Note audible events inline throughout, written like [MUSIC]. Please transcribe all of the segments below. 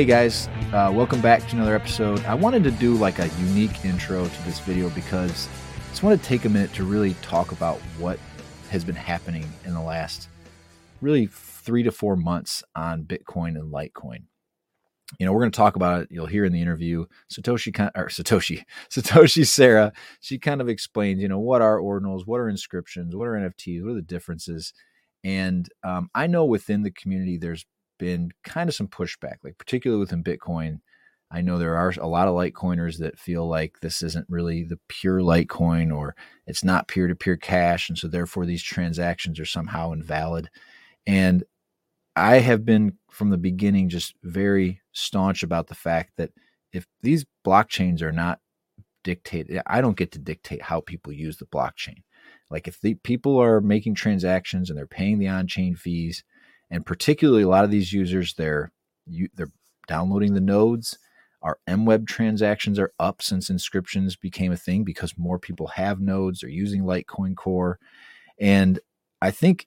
Hey guys, uh, welcome back to another episode. I wanted to do like a unique intro to this video because I just want to take a minute to really talk about what has been happening in the last really three to four months on Bitcoin and Litecoin. You know, we're going to talk about it. You'll hear in the interview. Satoshi, or Satoshi, [LAUGHS] Satoshi Sarah. She kind of explains, you know, what are ordinals, what are inscriptions, what are NFTs, what are the differences, and um, I know within the community there's been kind of some pushback, like particularly within Bitcoin. I know there are a lot of Litecoiners that feel like this isn't really the pure Litecoin or it's not peer to peer cash. And so therefore these transactions are somehow invalid. And I have been from the beginning just very staunch about the fact that if these blockchains are not dictated, I don't get to dictate how people use the blockchain. Like if the people are making transactions and they're paying the on-chain fees, and particularly a lot of these users they're you, they're downloading the nodes. Our mweb transactions are up since inscriptions became a thing because more people have nodes they're using litecoin core. And i think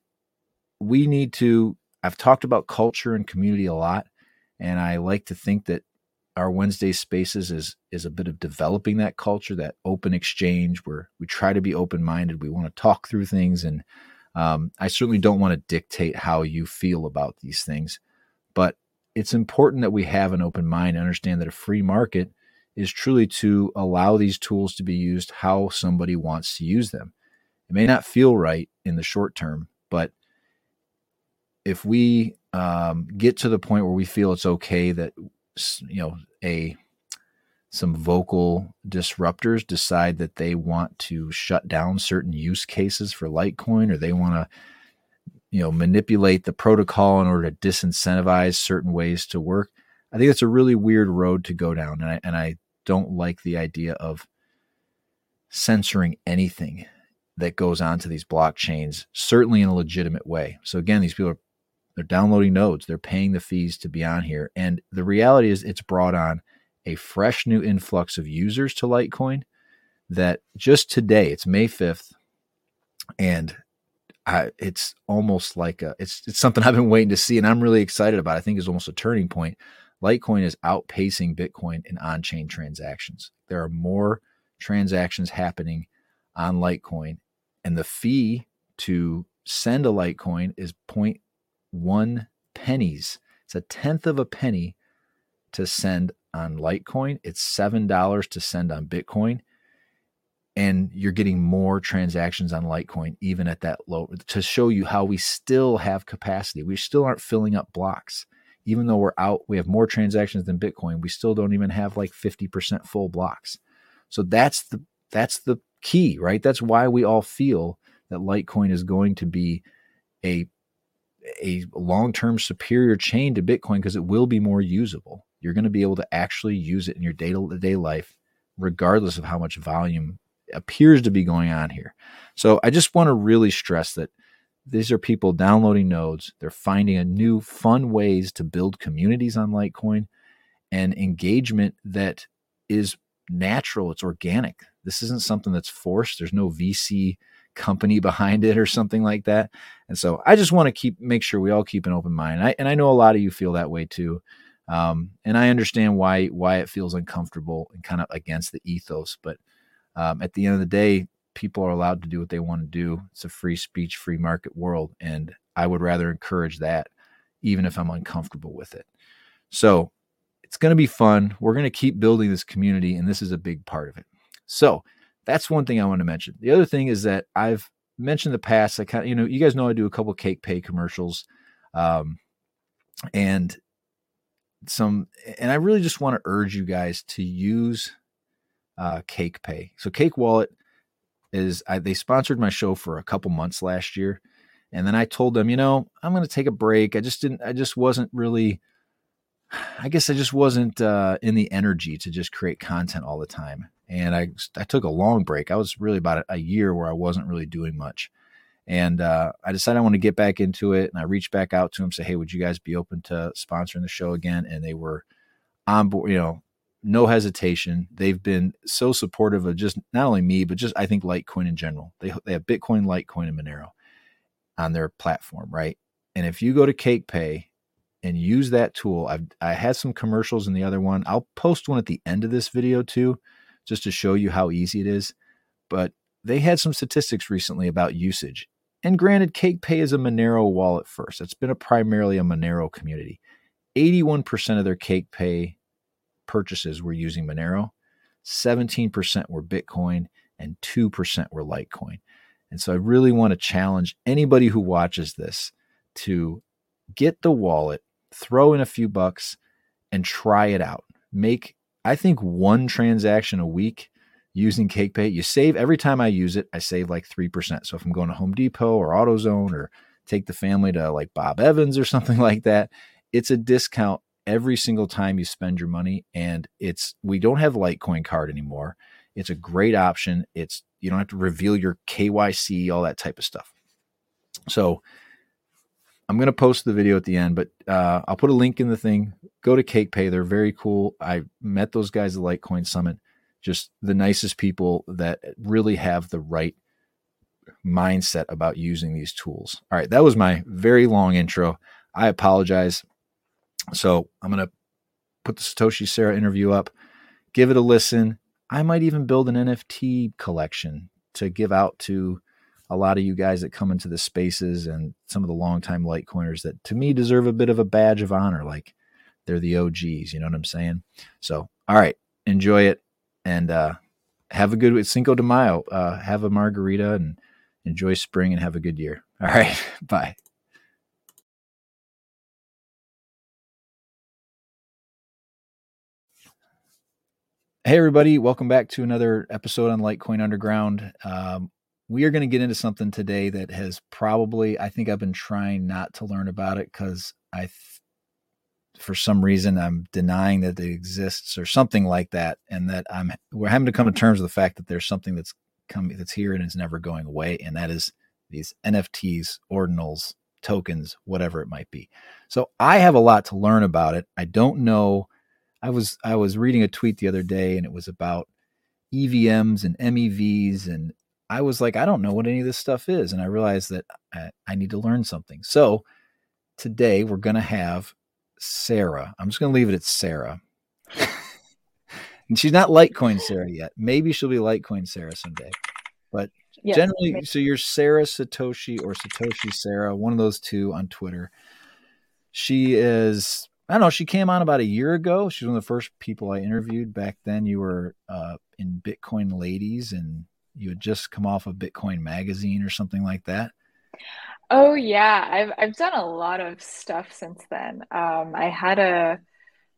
we need to i've talked about culture and community a lot and i like to think that our wednesday spaces is is a bit of developing that culture that open exchange where we try to be open minded we want to talk through things and um, I certainly don't want to dictate how you feel about these things, but it's important that we have an open mind and understand that a free market is truly to allow these tools to be used how somebody wants to use them. It may not feel right in the short term, but if we um, get to the point where we feel it's okay that you know a some vocal disruptors decide that they want to shut down certain use cases for Litecoin or they want to you know manipulate the protocol in order to disincentivize certain ways to work. I think it's a really weird road to go down and I, and I don't like the idea of censoring anything that goes onto these blockchains certainly in a legitimate way. So again, these people are they're downloading nodes, they're paying the fees to be on here and the reality is it's brought on a fresh new influx of users to Litecoin that just today, it's May 5th, and I, it's almost like a, it's, it's something [LAUGHS] I've been waiting to see, and I'm really excited about. I think is almost a turning point. Litecoin is outpacing Bitcoin in on-chain transactions. There are more transactions happening on Litecoin, and the fee to send a Litecoin is 0.1 pennies. It's a tenth of a penny to send on Litecoin. It's $7 to send on Bitcoin. And you're getting more transactions on Litecoin, even at that low, to show you how we still have capacity. We still aren't filling up blocks. Even though we're out, we have more transactions than Bitcoin. We still don't even have like 50% full blocks. So that's the that's the key, right? That's why we all feel that Litecoin is going to be a a long-term superior chain to Bitcoin because it will be more usable you're going to be able to actually use it in your day to day life, regardless of how much volume appears to be going on here. So I just want to really stress that these are people downloading nodes. They're finding a new fun ways to build communities on Litecoin and engagement that is natural. It's organic. This isn't something that's forced. There's no VC company [LAUGHS] behind it or something like that. And so I just want to keep make sure we all keep an open mind. I, and I know a lot of you feel that way too. Um, and I understand why why it feels uncomfortable and kind of against the ethos. But um, at the end of the day, people are allowed to do what they want to do. It's a free speech, free market world, and I would rather encourage that, even if I'm uncomfortable with it. So it's going to be fun. We're going to keep building this community, and this is a big part of it. So that's one thing I want to mention. The other thing is that I've mentioned in the past. I kind of, you know, you guys know I do a couple cake pay commercials, um, and some, and I really just want to urge you guys to use uh, Cake Pay. So Cake Wallet is I, they sponsored my show for a couple months last year, and then I told them, you know, I'm going to take a break. I just didn't. I just wasn't really. I guess I just wasn't uh, in the energy to just create content all the time, and I I took a long break. I was really about a year where I wasn't really doing much. And uh, I decided I want to get back into it. And I reached back out to them, say, hey, would you guys be open to sponsoring the show again? And they were on board, you know, no hesitation. They've been so supportive of just not only me, but just I think Litecoin in general. They, they have Bitcoin, Litecoin, and Monero on their platform, right? And if you go to CakePay and use that tool. I've I had some commercials in the other one. I'll post one at the end of this video too, just to show you how easy it is. But they had some statistics recently about usage. And granted, CakePay is a Monero wallet first. It's been a primarily a Monero community. 81% of their CakePay purchases were using Monero, 17% were Bitcoin, and 2% were Litecoin. And so I really want to challenge anybody who watches this to get the wallet, throw in a few bucks, and try it out. Make, I think, one transaction a week using CakePay. You save every time I use it, I save like 3%. So if I'm going to Home Depot or AutoZone or take the family to like Bob Evans or [LAUGHS] something like that, it's a discount every single time you spend your money. And it's, we don't have Litecoin card anymore. It's a great option. It's, you don't have to reveal your KYC, all that type of stuff. So I'm going to post the video at the end, but uh, I'll put a link in the thing. Go to CakePay. They're very cool. I met those guys at Litecoin Summit. Just the nicest people that really have the right mindset about using these tools. All right, that was my very long intro. I apologize. So I'm going to put the Satoshi Sarah interview up, give it a listen. I might even build an NFT collection to give out to a lot of you guys that come into the spaces and some of the longtime Litecoiners that to me deserve a bit of a badge of honor. Like they're the OGs, you know what I'm saying? So, all right, enjoy it and uh, have a good Cinco de Mayo. Uh, have a margarita and enjoy spring and have a good year. [LAUGHS] All right, bye. Hey, everybody, welcome back to another episode on Litecoin Underground. Um, we are going to get into something today that has probably, I think I've been trying not to learn about it because I, for some reason, I'm denying that it exists or something like that. And that I'm, we're having to come to terms with the fact that there's something that's coming, that's here and is never going away. And that is these NFTs, ordinals, tokens, whatever it might be. So I have a lot to learn about it. I don't know I was I was reading a tweet the other day and it was about EVMs and MEVs and I was like I don't know what any of this stuff is and I realized that I, I need to learn something. So today we're going to have Sarah. I'm just going to leave it at Sarah. and she's not Litecoin Sarah yet. Maybe she'll be Litecoin Sarah someday. But yes, generally maybe. so you're Sarah Satoshi or Satoshi Sarah, one of those two on Twitter. She is I don't know. She came on about a year ago. She was one of the first people I interviewed. Back then, you were uh, in Bitcoin Ladies, and you had just come off of Bitcoin Magazine or something like that. Oh yeah, I've I've done a lot of stuff since then. Um, I had a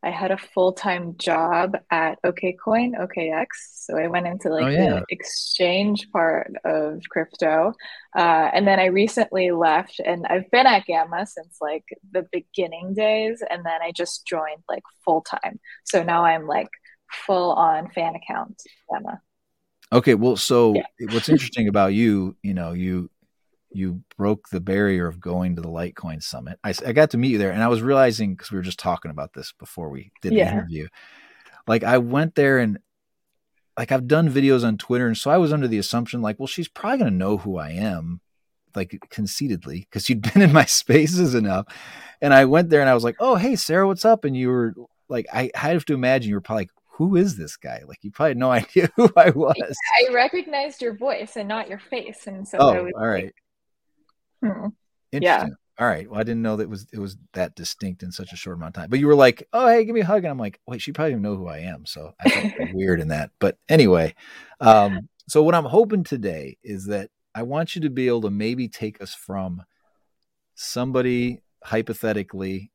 I had a full time job at OKCoin, OKX. So I went into like oh, yeah. the exchange part of crypto. Uh, and then I recently left and I've been at Gamma since like the beginning days. And then I just joined like full time. So now I'm like full on fan account Gamma. Okay. Well, so yeah. what's interesting about you, you know, you you broke the barrier of going to the Litecoin Summit. I, I got to meet you there, and I was realizing because we were just talking about this before we did yeah. the interview. Like I went there and like I've done videos on Twitter, and so I was under the assumption like, well, she's probably gonna know who I am, like conceitedly, because you'd [LAUGHS] been in my spaces enough. And I went there and I was like, oh, hey, Sarah, what's up? And you were like, I, I have to imagine you were probably like, who is this guy? Like you probably had no [LAUGHS] idea who I was. I recognized your voice and not your face, and so oh, all right. Like, Hmm. Interesting. Yeah. All right. Well, I didn't know that it was it was that distinct in such a short amount of time. But you were like, "Oh, hey, give me a hug," and I'm like, "Wait, she probably didn't know who I am." So I felt [LAUGHS] weird in that. But anyway, um, so what I'm hoping today is that I want you to be able to maybe take us from somebody hypothetically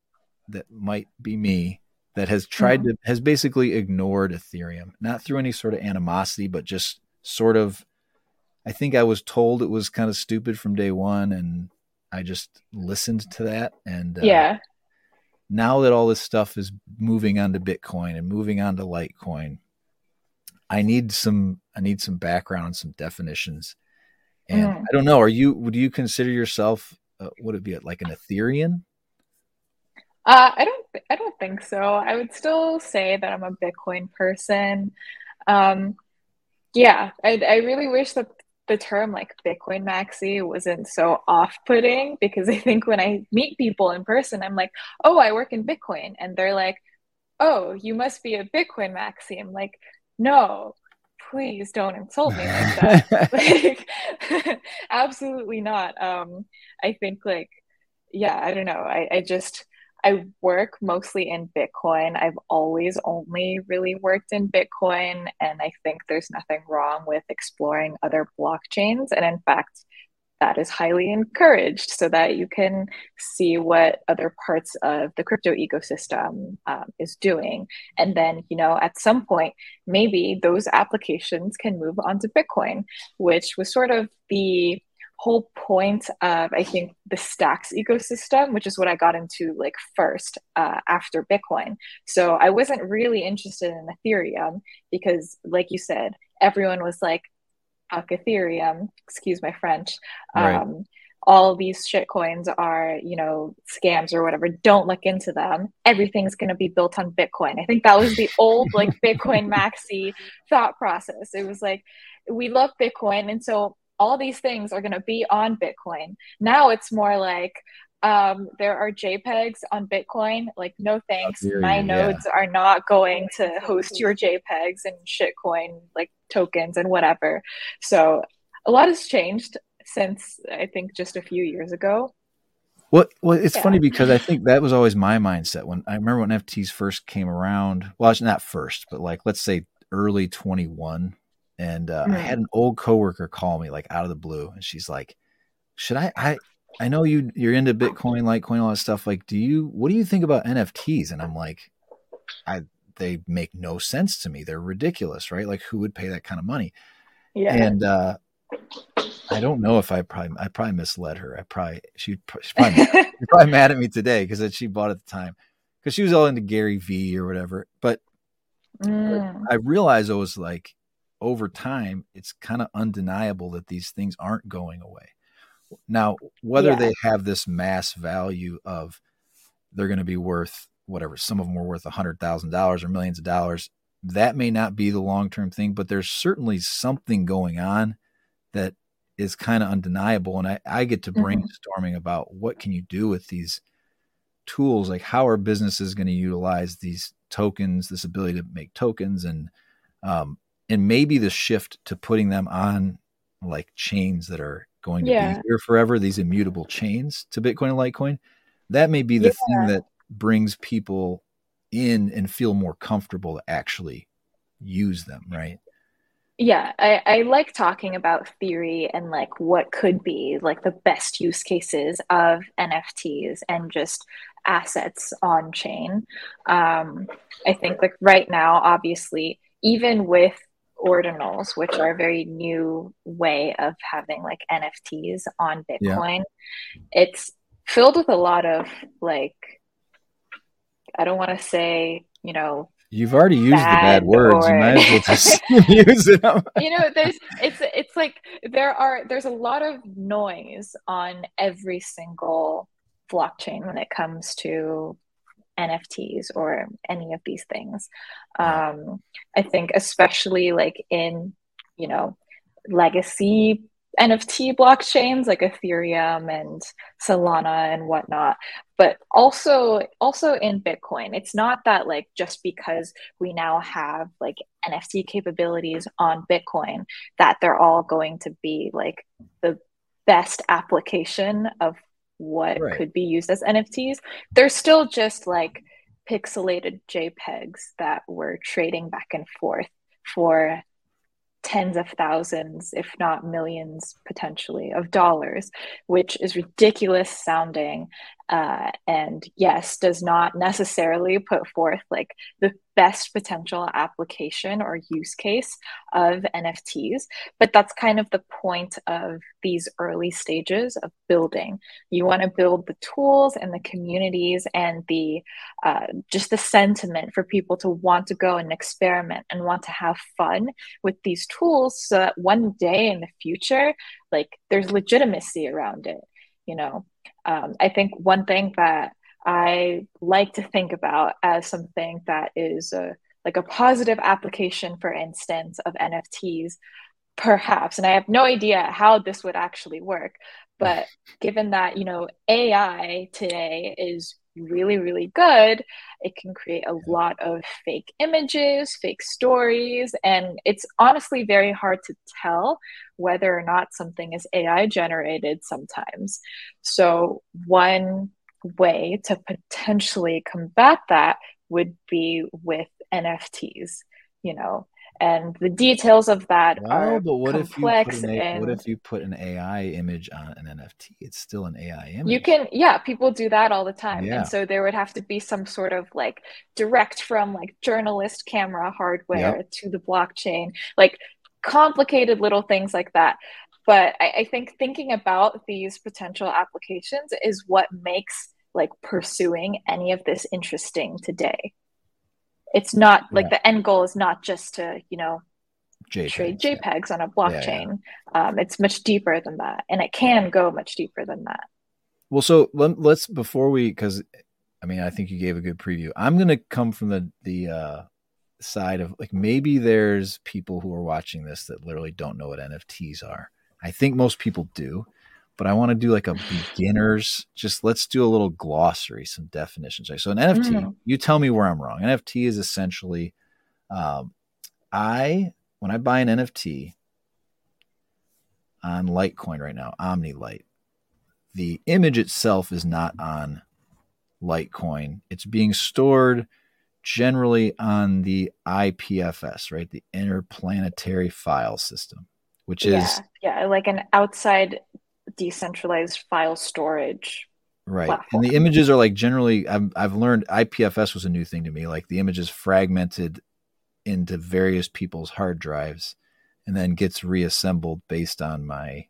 that might be me that has tried mm-hmm. to has basically ignored Ethereum, not through any sort of animosity, but just sort of I think I was told it was kind of stupid from day one, and I just listened to that. And uh, yeah, now that all this stuff is moving on to Bitcoin and moving on to Litecoin, I need some I need some background and some definitions. And mm. I don't know. Are you? Would you consider yourself? Uh, would it be like an Ethereum? Uh, I don't. I don't think so. I would still say that I'm a Bitcoin person. Um, yeah, I, I really wish that the term like Bitcoin maxi wasn't so off putting because I think when I meet people in person, I'm like, oh, I work in Bitcoin. And they're like, oh, you must be a Bitcoin maxi. I'm like, no, please don't insult me like that. [LAUGHS] [LAUGHS] like, [LAUGHS] absolutely not. Um, I think like, yeah, I don't know. I, I just, I work mostly in Bitcoin. I've always only really worked in Bitcoin, and I think there's nothing wrong with exploring other blockchains. And in fact, that is highly encouraged so that you can see what other parts of the crypto ecosystem um, is doing. And then, you know, at some point, maybe those applications can move onto Bitcoin, which was sort of the whole point of I think the stacks ecosystem, which is what I got into like first uh, after Bitcoin. So I wasn't really interested in Ethereum because, like you said, everyone was like, "Fuck Ethereum." Excuse my French. Right. Um, all these shit coins are, you know, scams or whatever. Don't look into them. Everything's going to be built on Bitcoin. I think that was the old like [LAUGHS] Bitcoin maxi thought process. It was like, we love Bitcoin. And so all these things are going to be on Bitcoin. Now it's more like um, there are JPEGs on Bitcoin. Like, no thanks. My you, nodes yeah. are not going to host your JPEGs and shitcoin like tokens and whatever. So a lot has changed since I think just a few years ago. Well, well, it's yeah. funny because I think that was always my mindset when I remember when NFTs first came around. Well, it's not first, but like let's say early 21 and uh, I had an old coworker call me like out of the blue, and she's like, "Should I? I I know you you're into Bitcoin, Litecoin, all that stuff. Like, do you? What do you think about NFTs?" And I'm like, I they make no sense to me. They're ridiculous, right? Like, who would pay that kind of money? Yeah. And uh, I don't know if I probably I probably misled her. I probably she she's probably, mad, [LAUGHS] she's probably mad at me today because that she bought at the time because she was all into Gary V or whatever. But, mm. I realized I was like over time, it's kind of undeniable that these things aren't going away. Now, whether yeah. they have this mass value of they're going to be worth whatever, some of them are worth a hundred thousand dollars or millions of dollars, that may not be the long term thing, but there's certainly something going on that is kind of undeniable. And I, I get to mm-hmm. brainstorming mm-hmm. about what can you do with these tools, like how are businesses going to utilize these tokens, this ability to make tokens and um, and maybe the shift to putting them on like chains that are going to yeah. be here forever, these immutable chains to Bitcoin and Litecoin, that may be the yeah. thing that brings people in and feel more comfortable to actually use them, right? Yeah, I, I like talking about theory and like what could be like the best use cases of NFTs and just assets on chain. Um, I think like right now, obviously, even with ordinals, which are a very new way of having like NFTs on Bitcoin. Yeah. It's filled with a lot of like, I don't want to say, you know, You've already used the bad words. Or... You might as well [LAUGHS] just [LAUGHS] use them. you know, there's it's it's like there are there's a lot of noise on every single blockchain when it comes to NFTs or any of these things. Um, I think, especially like in, you know, legacy NFT blockchains like Ethereum and Solana and whatnot, but also also in Bitcoin. It's not that like just because we now have like NFT capabilities on Bitcoin that they're all going to be like the best application of what right. could be used as NFTs. They're still just like pixelated JPEGs that we're trading back and forth for tens of thousands, if not millions potentially, of dollars, which is ridiculous sounding. Uh, and yes, does not necessarily put forth like the best potential application or use case of NFTs. But that's kind of the point of these early stages of building. You want to build the tools and the communities and the uh, just the sentiment for people to want to go and experiment and want to have fun with these tools so that one day in the future, like there's legitimacy around it. You know, um, I think one thing that I like to think about as something that is a, like a positive application, for instance, of NFTs perhaps and i have no idea how this would actually work but given that you know ai today is really really good. It can create a lot of fake images fake stories and it's honestly very hard to tell whether or not something is ai generated sometimes. So one way to potentially combat that would be with nfts you know and the details of that well, are but what complex. If you put an, and what if you put an AI image on an NFT? It's still an AI image. You can, yeah, people do that all the time, yeah. and so there would have to be some sort of like direct from like journalist camera hardware yep. to the blockchain, like complicated little things like that. But I, I think thinking about these potential applications is what makes like pursuing any of this interesting today it's not like yeah. the end goal is not just to you know JPEGs, trade JPEGs yeah. on a blockchain. Yeah, um, it's much deeper than that, and it can go much deeper than that. Well, so let, us before we because I mean I think you gave a good preview. I'm going to come from the the uh, side of like maybe there's people who are watching this that literally don't know what NFTs are. I think most people do but I want to do like a beginners. Just let's do a little glossary, some definitions. So an NFT, mm. you tell me where I'm wrong. NFT is essentially, um, I when I buy an NFT on Litecoin right now, OmniLite, the image itself is not on Litecoin. It's being stored generally on the IPFS, right? The Interplanetary File System, which is yeah, is yeah, like an outside decentralized file storage right platform. and the images are like generally I've, I've learned ipfs was a new thing to me like the images fragmented into various people's hard drives and then gets reassembled based on my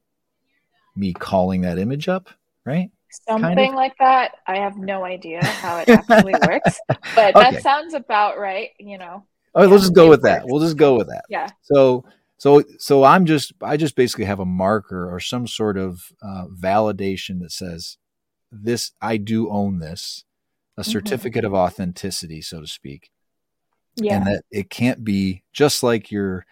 me calling that image up right something kind of? like that i have no idea how it [LAUGHS] actually works but okay. that sounds about right you know oh yeah, we'll just go with works. that we'll just go with that yeah so so so i'm just i just basically have a marker or some sort of uh, validation that says this i do own this a mm-hmm. certificate mm-hmm. of authenticity so to speak yeah. and that it can't be just like your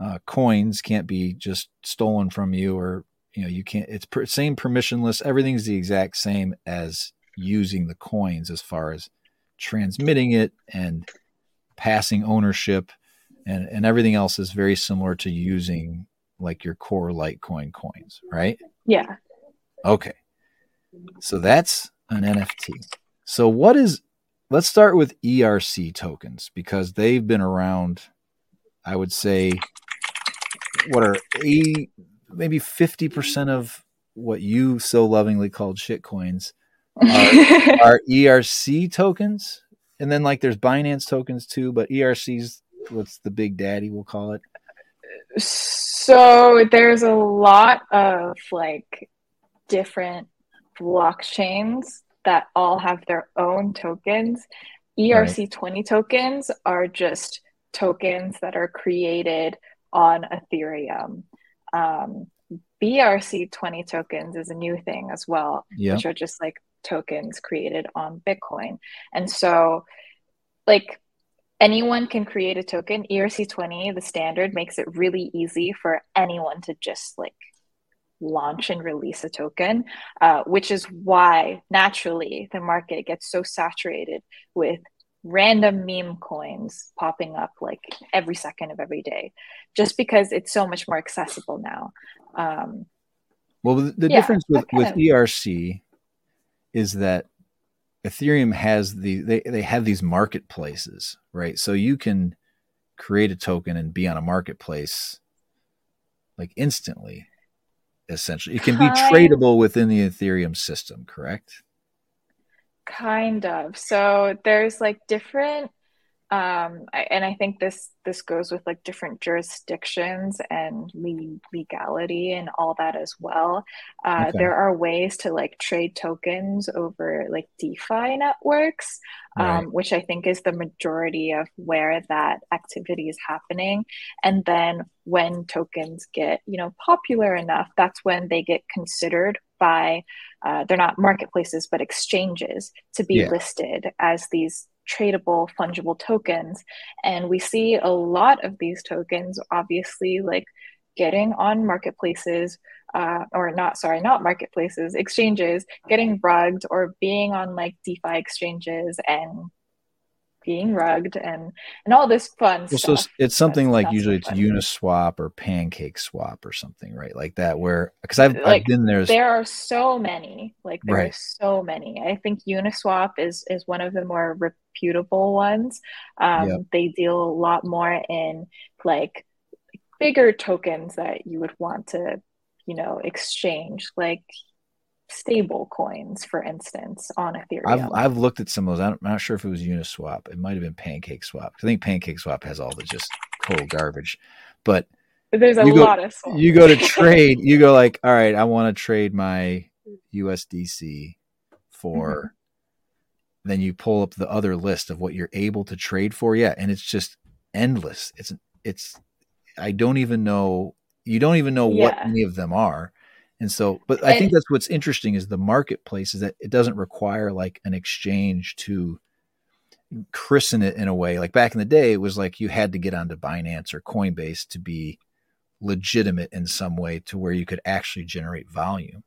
uh, coins can't be just stolen from you or you know you can't it's per, same permissionless everything's the exact same as using the coins as far as transmitting it and passing ownership and and everything else is very similar to using like your core Litecoin coins, right? Yeah. Okay. So that's an NFT. So what is let's start with ERC tokens because they've been around I would say what are a maybe 50% of what you so lovingly called shit coins [LAUGHS] are, are ERC tokens. And then like there's Binance tokens too, but ERC's what's the big daddy we'll call it so there's a lot of like different blockchains that all have their own tokens erc20 right. tokens are just tokens that are created on ethereum um, brc20 tokens is a new thing as well yep. which are just like tokens created on bitcoin and so like anyone can create a token. ERC20, the standard, makes it really easy for anyone to just like launch and release a token, uh, which is why naturally the market gets so saturated with random meme coins popping up like every second of every day, just because it's so much more accessible now. Um, well, the, the yeah, difference with, with of... ERC is that Ethereum has the they, they have these marketplaces, right? So you can create a token and be on a marketplace like instantly, essentially. It can kind, be tradable within the Ethereum system, correct? Kind of. So there's like different um, and I think this this goes with like different jurisdictions and le- legality and all that as well. Uh, okay. There are ways to like trade tokens over like DeFi networks, um, right. which I think is the majority of where that activity is happening. And then when tokens get you know popular enough, that's when they get considered by uh, they're not marketplaces but exchanges to be yeah. listed as these tradable fungible tokens. And we see a lot of these tokens obviously like getting on marketplaces uh, or not sorry not marketplaces exchanges getting rugged or being on like defi exchanges and being rugged and and all this fun well, stuff. So it's something that's, like that's usually it's Uniswap or Pancake Swap or something, right? Like that, where because I've, like, I've been there. There are so many, like there right. are so many. I think Uniswap is is one of the more reputable ones. Um, yep. They deal a lot more in like bigger tokens that you would want to, you know, exchange, like stable coins, for instance, on Ethereum. I've, I've looked at some of those. I'm not sure if it was Uniswap. It might have been Pancake Swap. I think Pancake Swap has all the just total garbage. But there's a go, lot of swaps. you go to trade. you go like, all right, I want to trade my USDC for. Mm-hmm. Then you pull up the other list of what you're able to trade for. Yeah, and it's just endless. It's it's. I don't even know. You don't even know yeah. what any of them are and so, but I think that's what's interesting is the marketplace is that it doesn't require like an exchange to christen it in a way. Like back in the day, it was like you had to get onto Binance or Coinbase to be legitimate in some way to where you could actually generate volume.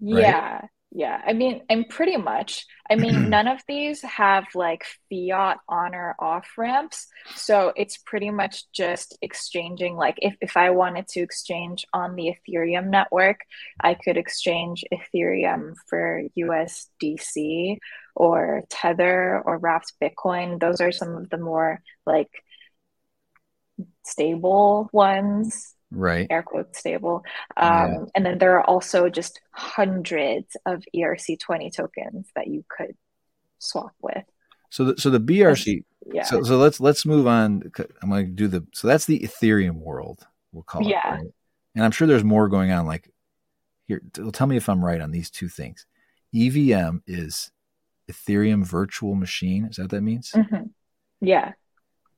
Right? Yeah. Yeah, I mean, and pretty much. I mean, [CLEARS THROAT] none of these have like fiat on or off ramps. So it's pretty much just exchanging. Like, if, if I wanted to exchange on the Ethereum network, I could exchange Ethereum for USDC or Tether or Wrapped Bitcoin. Those are some of the more like stable ones right. air quote stable. Um, yeah. and then there are also just hundreds of erc20 tokens that you could swap with. So the, so the brc yeah. so, so let's let's move on. I'm going to do the so that's the ethereum world we'll call it yeah. right? and i'm sure there's more going on like here tell me if i'm right on these two things. Evm is ethereum virtual machine is that what that means? Mm-hmm. yeah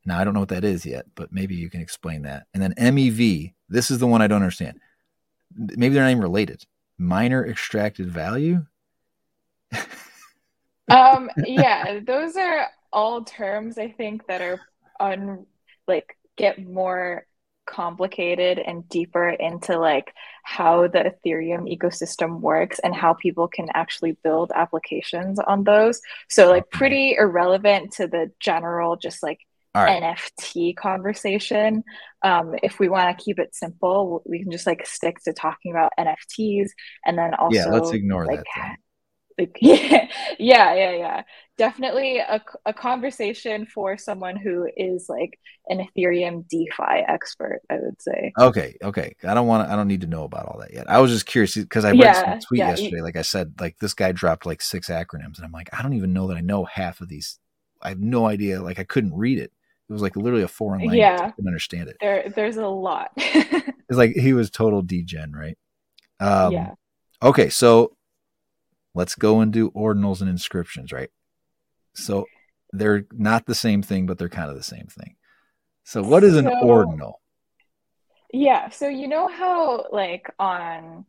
now I don't know what that is yet, but maybe you can explain that. And then MEV, this is the one I don't understand. Maybe they're not even related. Miner extracted value. [LAUGHS] um, yeah, those are all terms I think that are on like get more complicated and deeper into like how the ethereum ecosystem works and how people can actually build applications on those so like pretty irrelevant to the general just like NFT conversation. Um, if we want to keep it simple, we can just like stick to talking about NFTs and then also yeah, let's ignore like, that. Like, yeah, [LAUGHS] yeah, yeah, yeah. Definitely a, a conversation for someone who is like an Ethereum DeFi expert, I would say. Okay, okay. I don't want to, I don't need to know about all that yet. I was just curious because I read yeah, some tweet yeah, yesterday. You, like I said, like this guy dropped like six acronyms, and I'm like, I don't even know that I know half of these. I have no idea. Like I couldn't read it. It was like literally a foreign language. Yeah, I couldn't understand it. There, there's a lot. [LAUGHS] it's like he was total degen, right? Um, yeah. Okay, so let's go and do ordinals and inscriptions, right? So they're not the same thing, but they're kind of the same thing. So what is an so, ordinal? Yeah, so you know how like on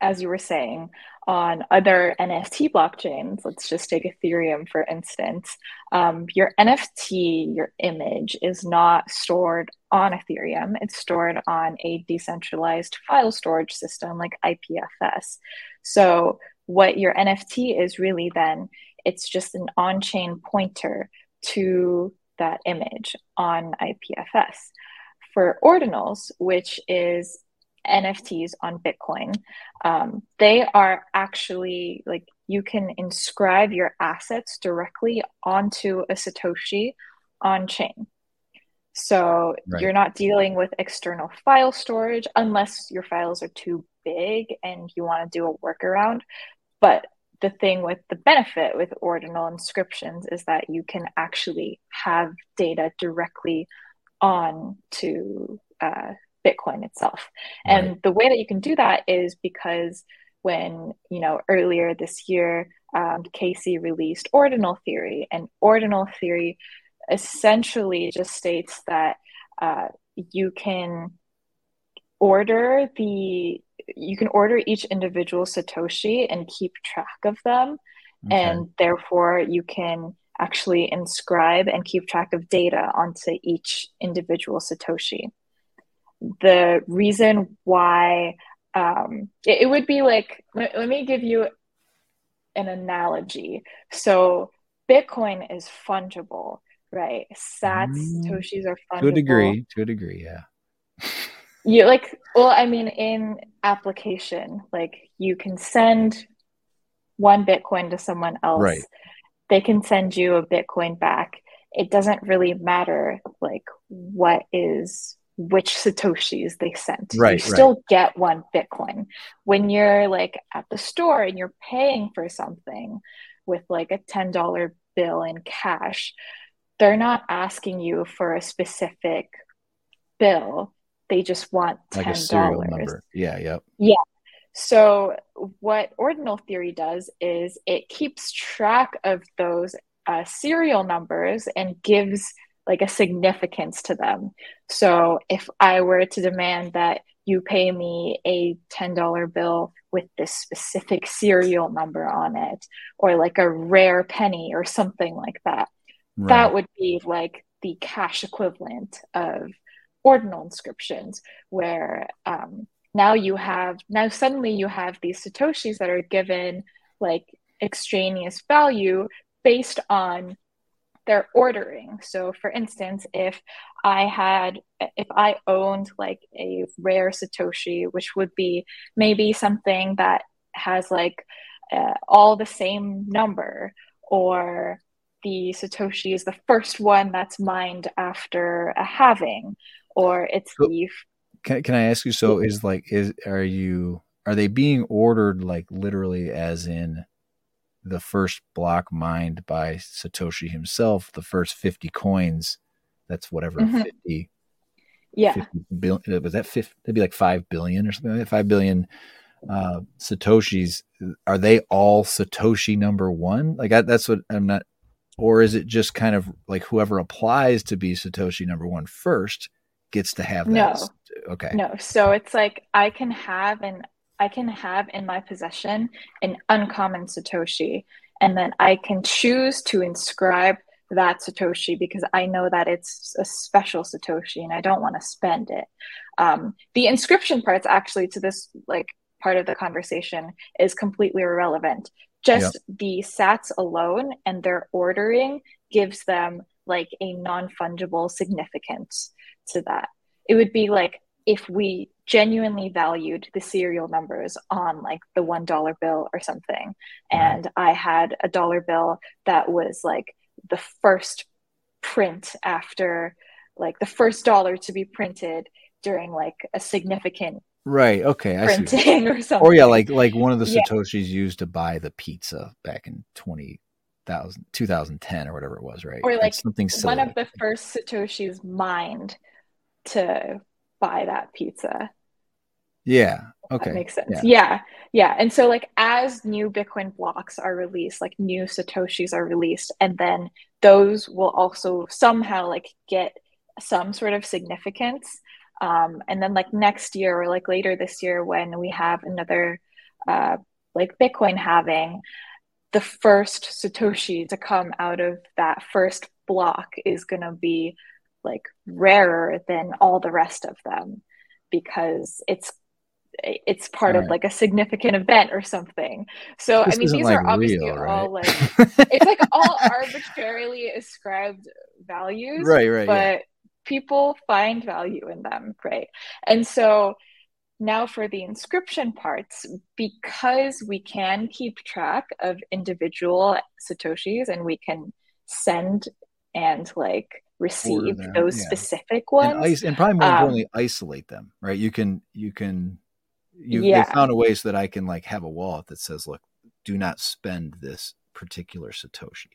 as you were saying, on other NFT blockchains, let's just take Ethereum for instance, um, your NFT, your image is not stored on Ethereum. It's stored on a decentralized file storage system like IPFS. So, what your NFT is really then, it's just an on chain pointer to that image on IPFS. For ordinals, which is NFTs on Bitcoin, um, they are actually like you can inscribe your assets directly onto a Satoshi on chain. So right. you're not dealing with external file storage unless your files are too big and you want to do a workaround. But the thing with the benefit with ordinal inscriptions is that you can actually have data directly on to uh, Bitcoin itself. Right. And the way that you can do that is because when, you know, earlier this year, um, Casey released ordinal theory, and ordinal theory essentially just states that uh, you can order the you can order each individual satoshi and keep track of them okay. and therefore you can actually inscribe and keep track of data onto each individual satoshi the reason why um, it, it would be like let, let me give you an analogy. So Bitcoin is fungible, right? Sats, mm, Satoshis are fungible. To a degree, to a degree, yeah. [LAUGHS] you like, well, I mean, in application, like you can send one Bitcoin to someone else. Right. They can send you a Bitcoin back. It doesn't really matter like what is which satoshis they sent. Right you still right. get one bitcoin. When you're like at the store and you're paying for something with like a $10 bill in cash they're not asking you for a specific bill. They just want $10 like a serial number. Yeah yep. Yeah. So what ordinal theory does is it keeps track of those uh, serial numbers and gives like a significance to them. So if I were to demand that you pay me a $10 bill with this specific serial number on it, or like a rare penny or something like that, right. that would be like the cash equivalent of ordinal inscriptions, where um, now you have, now suddenly you have these Satoshis that are given like extraneous value based on their ordering. So, for instance, if I had, if I owned like a rare Satoshi, which would be maybe something that has like uh, all the same number, or the Satoshi is the first one that's mined after a halving, or it's so, the. Can, can I ask you? So, is like, is are you are they being ordered like literally as in the first block mined by Satoshi himself, the first 50 coins, that's whatever, mm-hmm. 50. Yeah. 50 billion, was that 50? That'd be like 5 billion or something like that. 5 billion uh, Satoshis. Are they all Satoshi number one? Like, I, that's what I'm not, or is it just kind of like whoever applies to be Satoshi number one first gets to have that? No. Okay. No. So it's like I can have an I can have in my possession an uncommon Satoshi, and then I can choose to inscribe that Satoshi because I know that it's a special Satoshi and I don't want to spend it. Um, the inscription parts actually to this like part of the conversation is completely irrelevant. Just the sats alone and their ordering gives them like a non fungible significance to that. It would be like if we genuinely valued the serial numbers on like the one dollar bill or something. And i had a dollar bill that was like the first print after like the first dollar to be printed during like a significant right. Okay. I printing or something. Or yeah like like one of the satoshis yeah. used to buy the pizza back in 20 2010 or whatever it was right? Or like something silly. one of the first satoshis mined to buy that pizza. Yeah. Okay. That makes sense. Yeah. yeah. Yeah. And so like as new Bitcoin blocks are released, like new Satoshis are released, and then those will also somehow like get some sort of significance. Um, and then like next year or like later this year when we have another uh, like Bitcoin halving, the first Satoshi to come out of that first block is gonna be like rarer than all the rest of them because it's it's part of like a significant event or something. So this I mean, these like are obviously real, right? all like [LAUGHS] it's like all arbitrarily ascribed values, right? Right. But yeah. people find value in them, right? And so now for the inscription parts, because we can keep track of individual satoshis and we can send and like receive those yeah. specific ones and, ice, and probably more um, importantly isolate them right you can you can you yeah. they found a way so that i can like have a wallet that says look do not spend this particular satoshi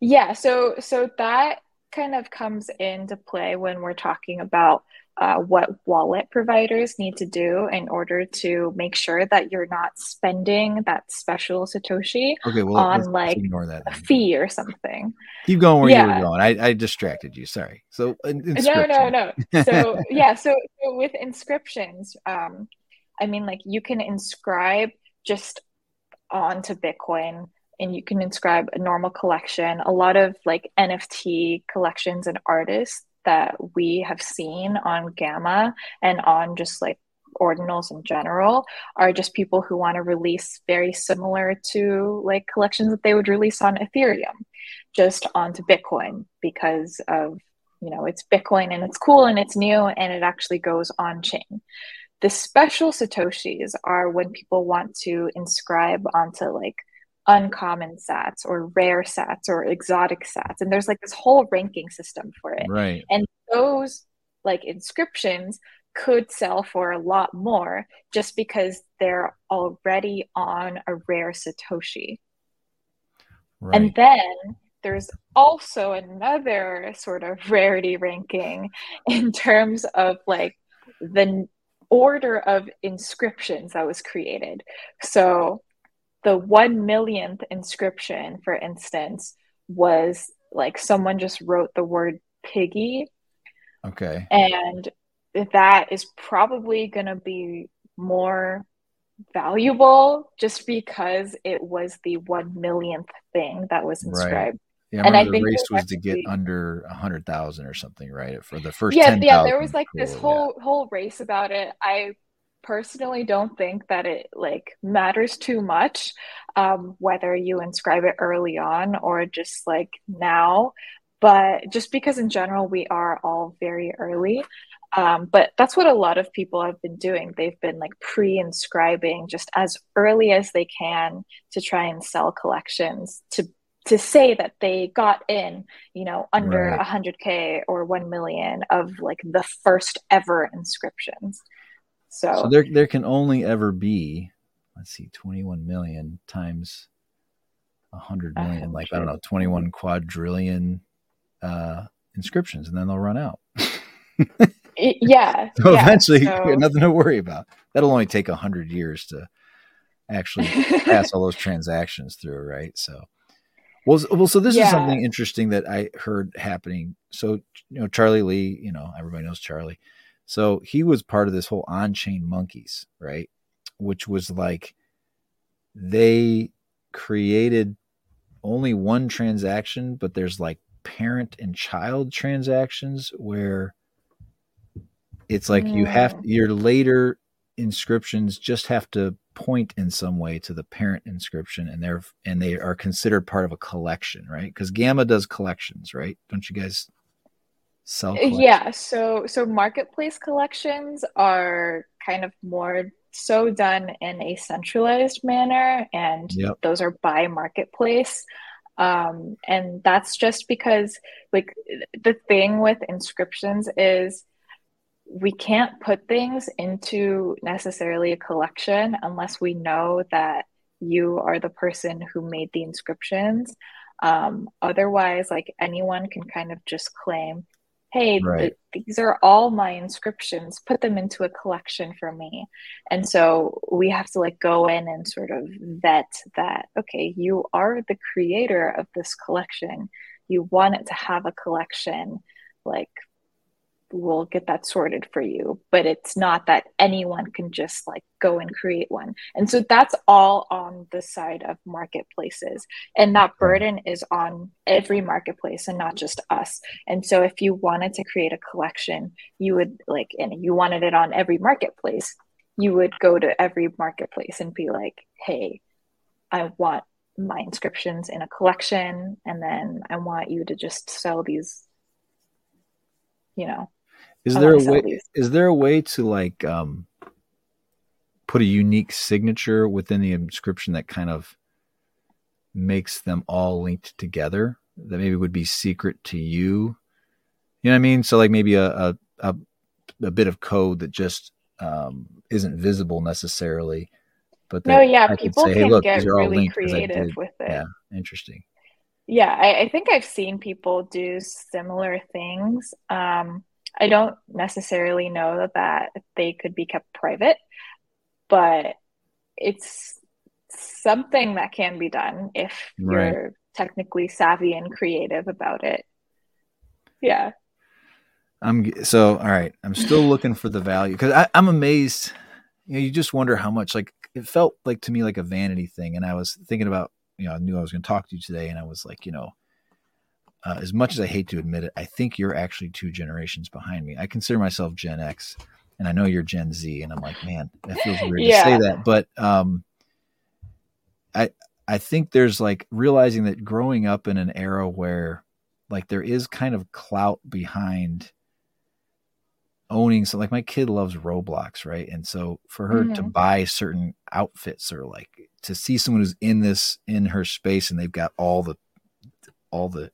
yeah so so that kind of comes into play when we're talking about uh, what wallet providers need to do in order to make sure that you're not spending that special satoshi okay, well, on like a fee or something. Keep going where yeah. you were going. I, I distracted you. Sorry. So no, no, no. So [LAUGHS] yeah. So, so with inscriptions, um, I mean, like you can inscribe just onto Bitcoin and you can inscribe a normal collection. A lot of like NFT collections and artists that we have seen on Gamma and on just like ordinals in general are just people who want to release very similar to like collections that they would release on Ethereum, just onto Bitcoin because of you know it's Bitcoin and it's cool and it's new and it actually goes on chain. The special satoshis are when people want to inscribe onto like uncommon sats or rare sats or exotic sats. And there's like this whole ranking system for it. Right. And those like inscriptions could sell for a lot more just because they're already on a rare satoshi. Right. and then there's also another sort of rarity ranking in terms of like the order of inscriptions that was created. So the one millionth inscription, for instance, was like someone just wrote the word piggy. Okay. And that is probably going to be more valuable just because it was the one millionth thing that was inscribed. Right. Yeah, I and I the think race was to get under a hundred thousand or something, right? For the first yeah, 10, yeah. There was like cool, this whole yeah. whole race about it. I personally don't think that it like matters too much um, whether you inscribe it early on or just like now. But just because in general we are all very early um, but that's what a lot of people have been doing. They've been like pre-inscribing just as early as they can to try and sell collections to to say that they got in you know under right. 100k or 1 million of like the first ever inscriptions so, so there there can only ever be, let's see, 21 million times 100 million, like I don't know, 21 quadrillion uh, inscriptions, and then they'll run out. yeah. [LAUGHS] So yeah, eventually, so... [LAUGHS] nothing to worry about. That'll only take 100 years to actually [LAUGHS] pass all those transactions through, right? So. Well, well, so this yeah. is something interesting that I heard happening. So, you know, Charlie Lee, you know, everybody knows Charlie. So he was part of this whole on chain monkeys, right? Which was like they created only one transaction, but there's like parent and child transactions where it's like you have mm. your later inscriptions just have to point in some way to the parent inscription and they're and they are considered part of a collection right because gamma does collections right don't you guys sell yeah so so marketplace collections are kind of more so done in a centralized manner and yep. those are by marketplace. Um, and that's just because like the thing with inscriptions is we can't put things into necessarily a collection unless we know that you are the person who made the inscriptions. Um, otherwise like anyone can kind of just claim hey right. th- these are all my inscriptions. Put them into a collection for me. And so we have to like go in and sort of vet that okay you are the creator of this collection. You want it to have a collection like we'll get that sorted for you but it's not that anyone can just like go and create one. And so that's all on the side of marketplaces. And that burden is on every marketplace and not just us. And so if you wanted to create a collection you would like and you wanted it on every marketplace you would go to every marketplace and be like hey i want my inscriptions in a collection and then i want you to just sell these you know is there a way? These. Is there a way to like um, put a unique signature within the inscription that kind of makes them all linked together? That maybe would be secret to you. You know what I mean? So like maybe a a, a, a bit of code that just um, isn't visible necessarily. But no, yeah, I people say, can hey, get really creative with it. Yeah, interesting. Yeah, I, I, think I've seen people do similar things. Um, I don't necessarily know that they could be kept private, but it's something that can be done if right. you're technically savvy and creative about it. Yeah. I'm so all right. I'm still [LAUGHS] looking for the value because I'm amazed. You know, you just wonder how much like it felt like to me like a vanity thing. And I was thinking about, you know, I knew I was going to talk to you today, and I was like, you know, uh, as much as I hate to admit it, I think you're actually two generations behind me. I consider myself Gen X, and I know you're Gen Z, and I'm like, man, that feels weird yeah. to say that, but um, I I think there's like realizing that growing up in an era where like there is kind of clout behind owning so like my kid loves roblox right and so for her mm-hmm. to buy certain outfits or like to see someone who's in this in her space and they've got all the all the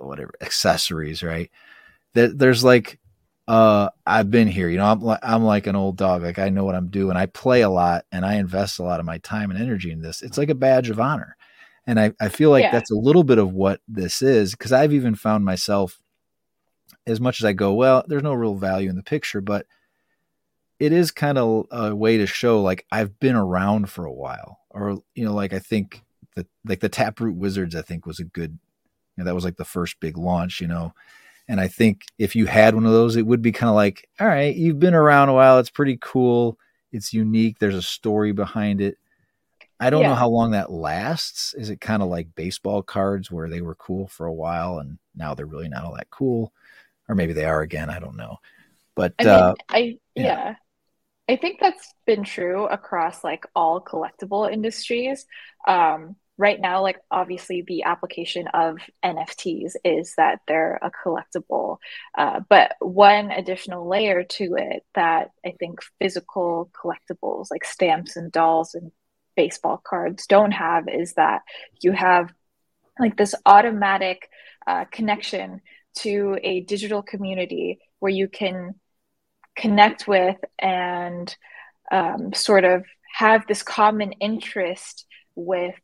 whatever accessories right that there's like uh i've been here you know i'm like i'm like an old dog like i know what i'm doing i play a lot and i invest a lot of my time and energy in this it's like a badge of honor and I, I feel like yeah. that's a little bit of what this is because I've even found myself, as much as I go, well, there's no real value in the picture, but it is kind of a way to show like I've been around for a while. Or, you know, like I think the like the Taproot Wizards, I think was a good, you know, that was like the first big launch, you know. And I think if you had one of those, it would be kind of like, all right, you've been around a while. It's pretty cool. It's unique. There's a story behind it I don't yeah. know how long that lasts. Is it kind of like baseball cards where they were cool for a while and now they're really not all that cool? Or maybe they are again. I don't know. But I, mean, uh, I yeah. yeah. I think that's been true across like all collectible industries. Um, right now, like obviously the application of NFTs is that they're a collectible. Uh, but one additional layer to it that I think physical collectibles like stamps and dolls and baseball cards don't have is that you have like this automatic uh, connection to a digital community where you can connect with and um, sort of have this common interest with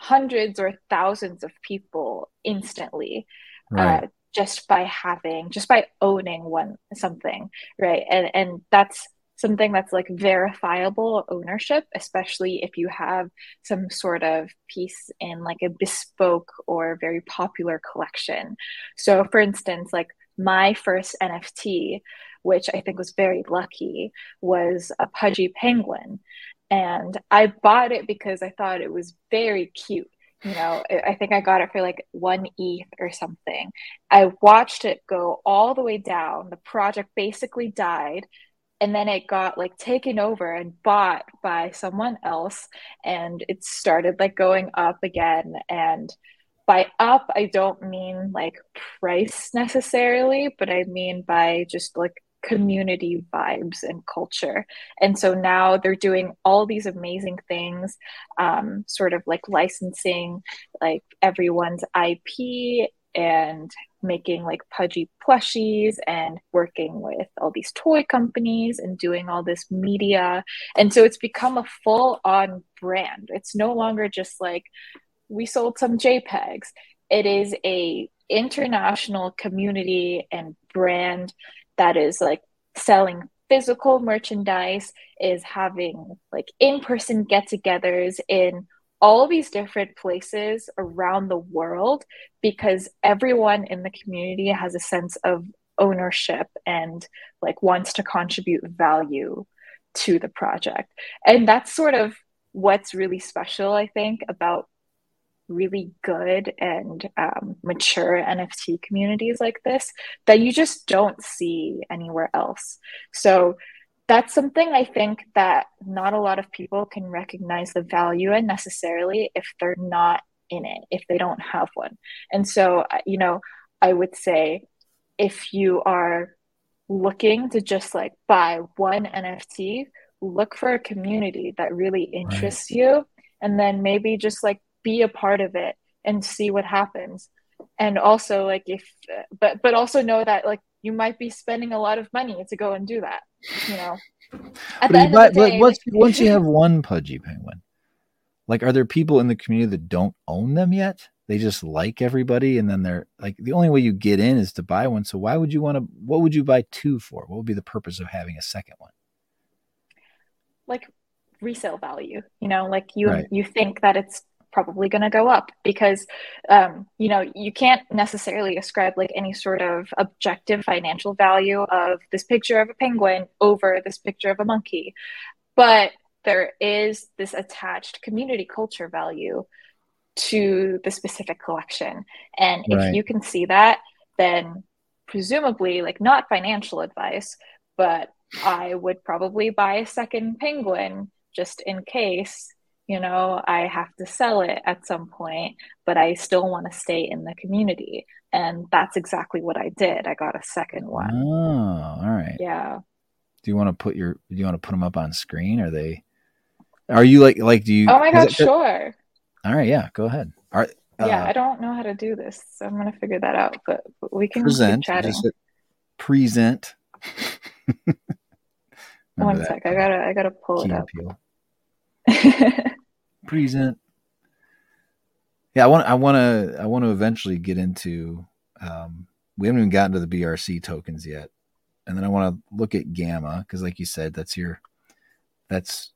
hundreds or thousands of people instantly right. uh, just by having just by owning one something right and and that's something that's like verifiable ownership, especially if you have some sort of piece in like a bespoke or very popular collection. So, for instance, like my first NFT, which I think was very lucky, was a pudgy penguin. And I bought it because I thought it was very cute. You know, I think I got it for like one ETH or something. I watched it go all the way down. The project basically died and then it got like taken over and bought by someone else and it started like going up again and by up i don't mean like price necessarily but i mean by just like community vibes and culture and so now they're doing all these amazing things um, sort of like licensing like everyone's ip and making like pudgy plushies and working with all these toy companies and doing all this media. And so it's become a full on brand. It's no longer just like we sold some JPEGs. It is a international community and brand that is like selling physical merchandise is having like in-person get-togethers in all these different places around the world because everyone in the community has a sense of ownership and like wants to contribute value to the project. And that's sort of what's really special, I think, about really good and um, mature NFT communities like this that you just don't see anywhere else. So that's something I think that not a lot of people can recognize the value in necessarily if they're not in it, if they don't have one. And so, uh, you know, I would say if you are looking to just like buy one NFT, look for a community that really interests right. you and then maybe just like be a part of it and see what happens. And also like if but but also know that like you might be spending a lot of money to go and do that you know? At the end of the day, once, once you [LAUGHS] have one pudgy penguin like are there people in the community that don't own them yet? They just like everybody and then they're like the only way you get in is to buy one. So why would you want to what would you buy two for? What would be the purpose of having a second one? Like resale value you know? Like you right. you think that it's probably going to go up because um, you know you can't necessarily ascribe like any sort of objective financial value of this picture of a penguin over this picture of a monkey but there is this attached community culture value to the specific collection. And Right. if you can see that, then presumably, like not financial advice, but I would probably buy a second penguin just in case, you know, I have to sell it at some point, but I still want to stay in the community. And that's exactly what I did. I got a second Oh, one. all right. Yeah. Do you want to put your? Do you want to put them up on screen? Are they? Are you like like? Do you? Oh my God, it- sure. All right. Yeah. Go ahead. All right. Yeah, uh, I don't know how to do this, so I'm gonna figure that out. But but we can keep present. chatting. Present. [LAUGHS] One that sec, I gotta I gotta pull key it up. peel. [LAUGHS] Present. Yeah, I want. I want to. I want to eventually get into. Um, we haven't even gotten to the BRC tokens yet, and then I want to look at Gamma because, like you said, that's your. That's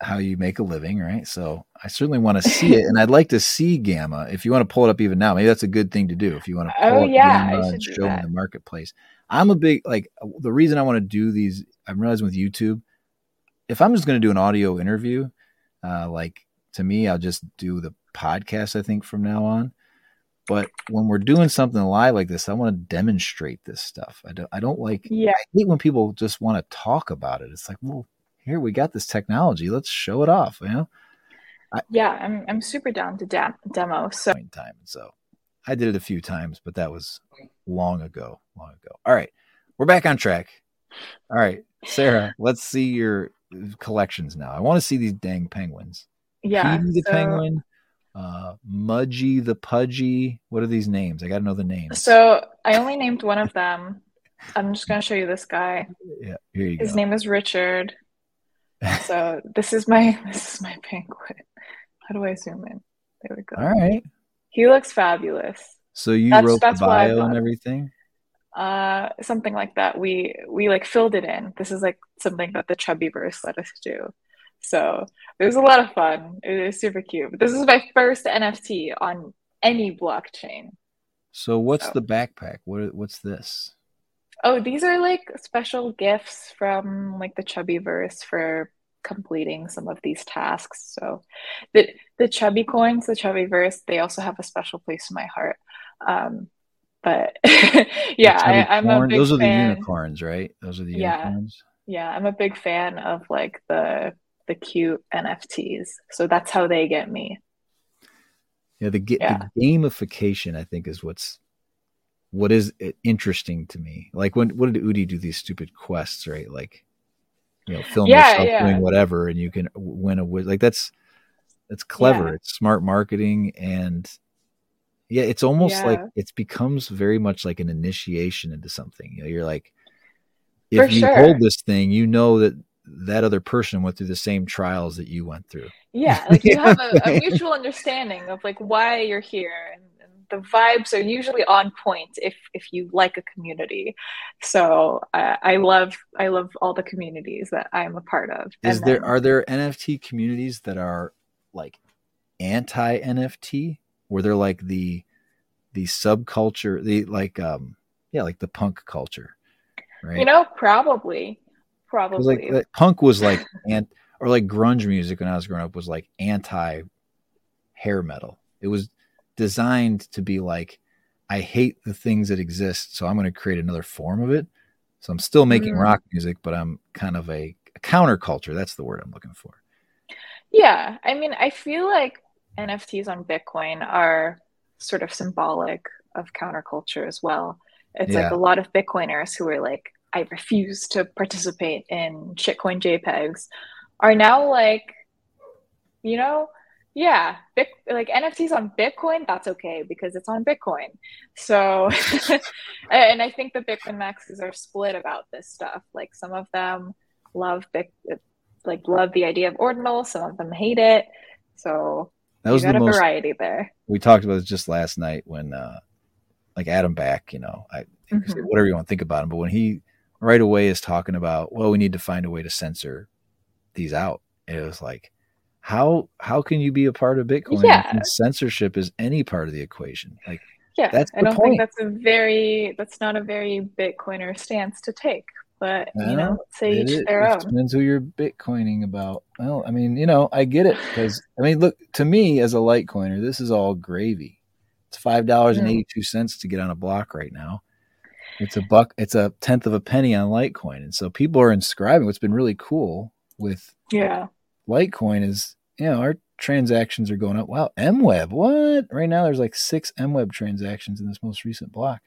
how you make a living, right? So I certainly want to see it, and I'd like to see Gamma. If you want to pull it up even now, maybe that's a good thing to do. If you want to pull Oh, up yeah, Gamma and show that. the marketplace. I'm a big like the reason I want to do these. I'm realizing with YouTube, if I'm just going to do an audio interview, uh, like to me, I'll just do the podcast. I think from now on. But when we're doing something live like this, I want to demonstrate this stuff. I don't. I don't like. yeah, I hate when people just want to talk about it. It's like, well, here we got this technology. Let's show it off. You know, yeah, I'm I'm super down to dem- demo. So time. So I did it a few times, but that was long ago. Long ago. All right, we're back on track. All right, Sarah, let's see your collections now. I want to see these dang penguins. yeah, Petey the so, penguin, uh, Mudgy the Pudgy. What are these names? I got to know the names. so I only named one of them. I'm just gonna show you this guy. yeah, here you His go. His name is Richard. So [LAUGHS] this is my this is my penguin. How do I zoom in? There we go. All right. He looks fabulous. So you That's- wrote that's the bio and everything. Uh, something like that. We we like filled it in. This is like something that the Chubbiverse let us do. So it was a lot of fun. It was super cute. But this is my first NFT on any blockchain. So what's So- the backpack? What what's this? Oh, these are like special gifts from like the Chubbiverse for completing some of these tasks. So the the Chubbicorns, the Chubbiverse, they also have a special place in my heart. Um, but [LAUGHS] yeah, I, I'm a big Those are the fan. unicorns, right? Those are the Yeah. unicorns. Yeah, I'm a big fan of like the the cute NFTs. So that's how they get me. Yeah, the, Yeah. the gamification, I think, is what's what is eh, interesting to me. Like when what did Udi do these stupid quests, right? Like you know, film Yeah, yourself yeah. doing whatever, and you can win a like that's that's clever. Yeah. It's smart marketing, and yeah, it's almost like it becomes very much like an initiation into something. You know, you're like, For if you sure. hold this thing, you know that that other person went through the same trials that you went through. Yeah, [LAUGHS] like you have a, a mutual understanding of like why you're here and, and the vibes are usually on point if if you like a community. So uh, I love I love all the communities that I'm a part of. Is And there then- are there NFT communities that are like anti NFT, where they're like the the subculture, the like um yeah, like the punk culture, right? you know probably probably like, punk was like and or like grunge music when I was growing up was like anti hair metal. It was designed to be like I hate the things that exist, so I'm going to create another form of it. So I'm still making Mm. rock music, but I'm kind of a, a counterculture. That's the word I'm looking for. Yeah, I mean, I feel like NFTs on Bitcoin are sort of symbolic of counterculture as well. It's like a lot of Bitcoiners who are like, I refuse to participate in shitcoin JPEGs are now like, you know, yeah, Bit like NFTs on Bitcoin, that's okay because it's on Bitcoin. So, [LAUGHS] and I think the Bitcoin maxes are split about this stuff. Like some of them love Bit, like love the idea of ordinal, some of them hate it. So That was got the a most variety there. we talked about this just last night when uh like Adam Back, you know, I you can say Mhm. whatever you want to think about him, but when he right away is talking about, well, we need to find a way to censor these out. It was like, how how can you be a part of Bitcoin? Yeah. if censorship is any part of the equation. Like Yeah, That's I don't point. think that's a very that's not a very Bitcoiner stance to take. But you know, say each their it own. Depends who you're Bitcoining about. Well, I mean, you know, I get it because I mean, look to me as a Litecoiner, this is all gravy. It's five dollars and eighty two cents to get on a block right now. It's a buck. It's a tenth of a penny on Litecoin, and so people are inscribing. What's been really cool with yeah Litecoin is you know our transactions are going up. Wow, MWeb, what? Right now there's like six MWeb transactions in this most recent block,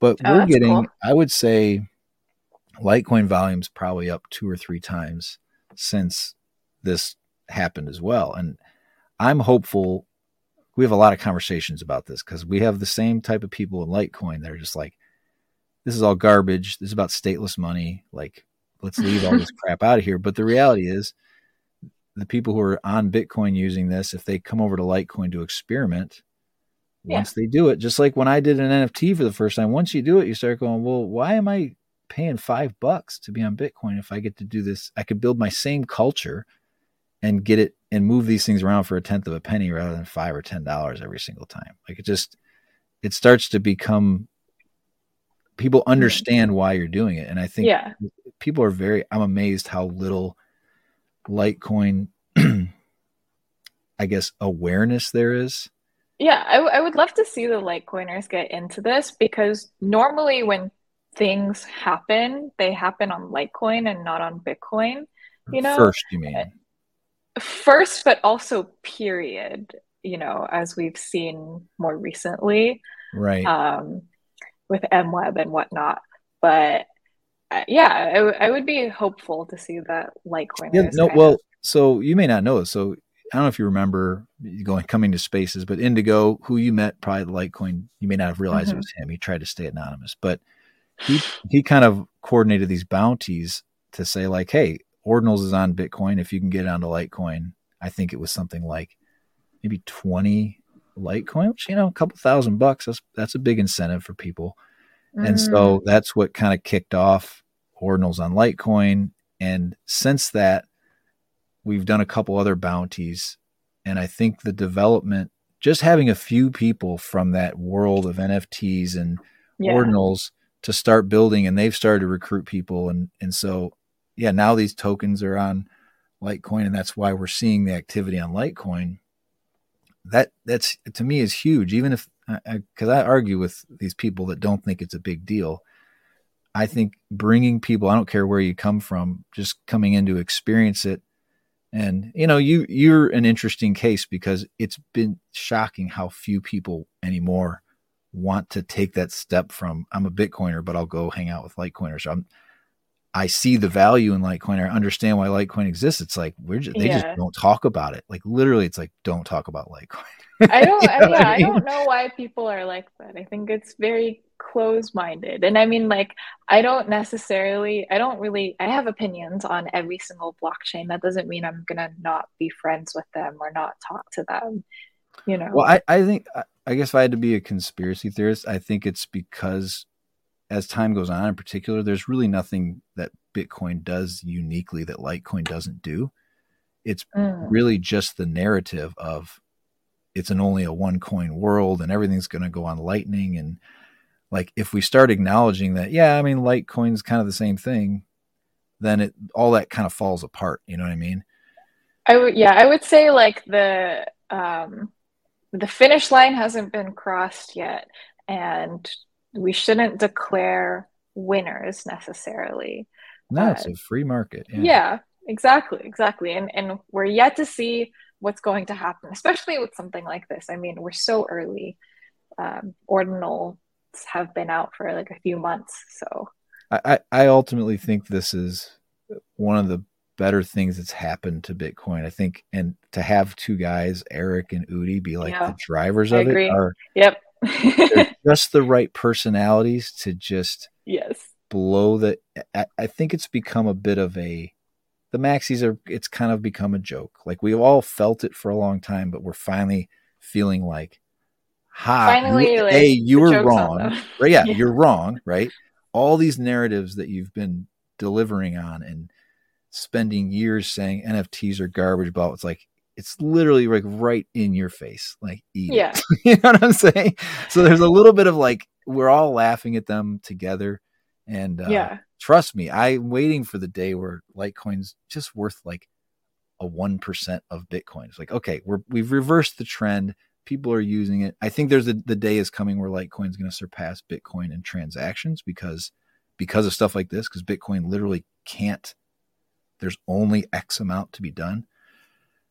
but oh, we're getting. Cool. I would say Litecoin volume's probably up two or three times since this happened as well, and I'm hopeful. We have a lot of conversations about this because we have the same type of people in Litecoin that are just like, this is all garbage. This is about stateless money. Like, let's leave all this [LAUGHS] crap out of here. But the reality is, the people who are on Bitcoin using this, if they come over to Litecoin to experiment, yeah. once they do it, just like when I did an NFT for the first time, once you do it, you start going, well, why am I paying five bucks to be on Bitcoin if I get to do this? I could build my same culture and get it and move these things around for a tenth of a penny rather than five or ten dollars every single time. Like it just it starts to become people understand why you're doing it. And I think yeah. people are very, I'm amazed how little Litecoin, [CLEARS THROAT] I guess, awareness there is. Yeah, I, w- I would love to see the Litecoiners get into this because normally when things happen, they happen on Litecoin and not on Bitcoin. You know, first, you mean first, but also period. You know, as we've seen more recently, right? Um, with MWeb and whatnot. But uh, yeah, I, w- I would be hopeful to see that Litecoin. Yeah, no, well, of... so you may not know this. So I don't know if you remember going coming to spaces, but Indigo, who you met probably Litecoin, you may not have realized mm-hmm. it was him. He tried to stay anonymous, but he he kind of coordinated these bounties to say like, hey, Ordinals is on Bitcoin. If you can get it onto Litecoin, I think it was something like maybe twenty Litecoin, which you know, a couple thousand bucks. That's that's a big incentive for people, mm. and so mm. that's what kind of kicked off Ordinals on Litecoin. And since that, we've done a couple other bounties, and I think the development, just having a few people from that world of NFTs and yeah. Ordinals to start building, and they've started to recruit people, and and so yeah, now these tokens are on Litecoin, and that's why we're seeing the activity on Litecoin that that's to me is huge. Even if because I, I, argue with these people that don't think it's a big deal. I think bringing people, I don't care where you come from, just coming in to experience it. And you know, you you're an interesting case because it's been shocking how few people anymore want to take that step from I'm a Bitcoiner, but I'll go hang out with Litecoiners. So I'm I see the value in Litecoin. I understand why Litecoin exists. It's like we're just, they yeah. just don't talk about it. Like literally, it's like don't talk about Litecoin. [LAUGHS] I don't. I, yeah, I, mean? I don't know why people are like that. I think it's very close-minded, and I mean, like, I don't necessarily. I don't really. I have opinions on every single blockchain. That doesn't mean I'm gonna not be friends with them or not talk to them. You know. Well, I, I think. I guess if I had to be a conspiracy theorist, I think it's because as time goes on, in particular, there's really nothing that Bitcoin does uniquely that Litecoin doesn't do. It's mm. really just the narrative of it's an only a one coin world and everything's going to go on Lightning. And like, if we start acknowledging that, yeah, I mean, Litecoin's kind of the same thing, then it all that kind of falls apart. You know what I mean? I would, yeah, I would say like the um, the finish line hasn't been crossed yet, and we shouldn't declare winners necessarily. No, it's a free market. Yeah. yeah, exactly, exactly. And and we're yet to see what's going to happen, especially with something like this. I mean, we're so early. Um, ordinals have been out for like a few months, so I, I ultimately think this is one of the better things that's happened to Bitcoin. I think, and to have two guys, Eric and Udi, be like yeah, the drivers of it are yep [LAUGHS] just the right personalities to just yes blow the. I, I, think it's become a bit of a. The maxis are. It's kind of become a joke. Like we've all felt it for a long time, but we're finally feeling like, ha, finally, you, like, hey, you were wrong. Right? Yeah, [LAUGHS] yeah, you're wrong. Right? All these narratives that you've been delivering on and spending years saying NFTs are garbage about. It's like it's literally like right in your face, like eat yeah. [LAUGHS] you know what I'm saying? So there's a little bit of like we're all laughing at them together and uh, yeah, trust me, I'm waiting for the day where Litecoin's just worth like a 1% of Bitcoin. It's like, okay, we're, we've reversed the trend. People are using it. I think there's a, the day is coming where Litecoin's going to surpass Bitcoin in transactions because, because of stuff like this, because Bitcoin literally can't, there's only X amount to be done.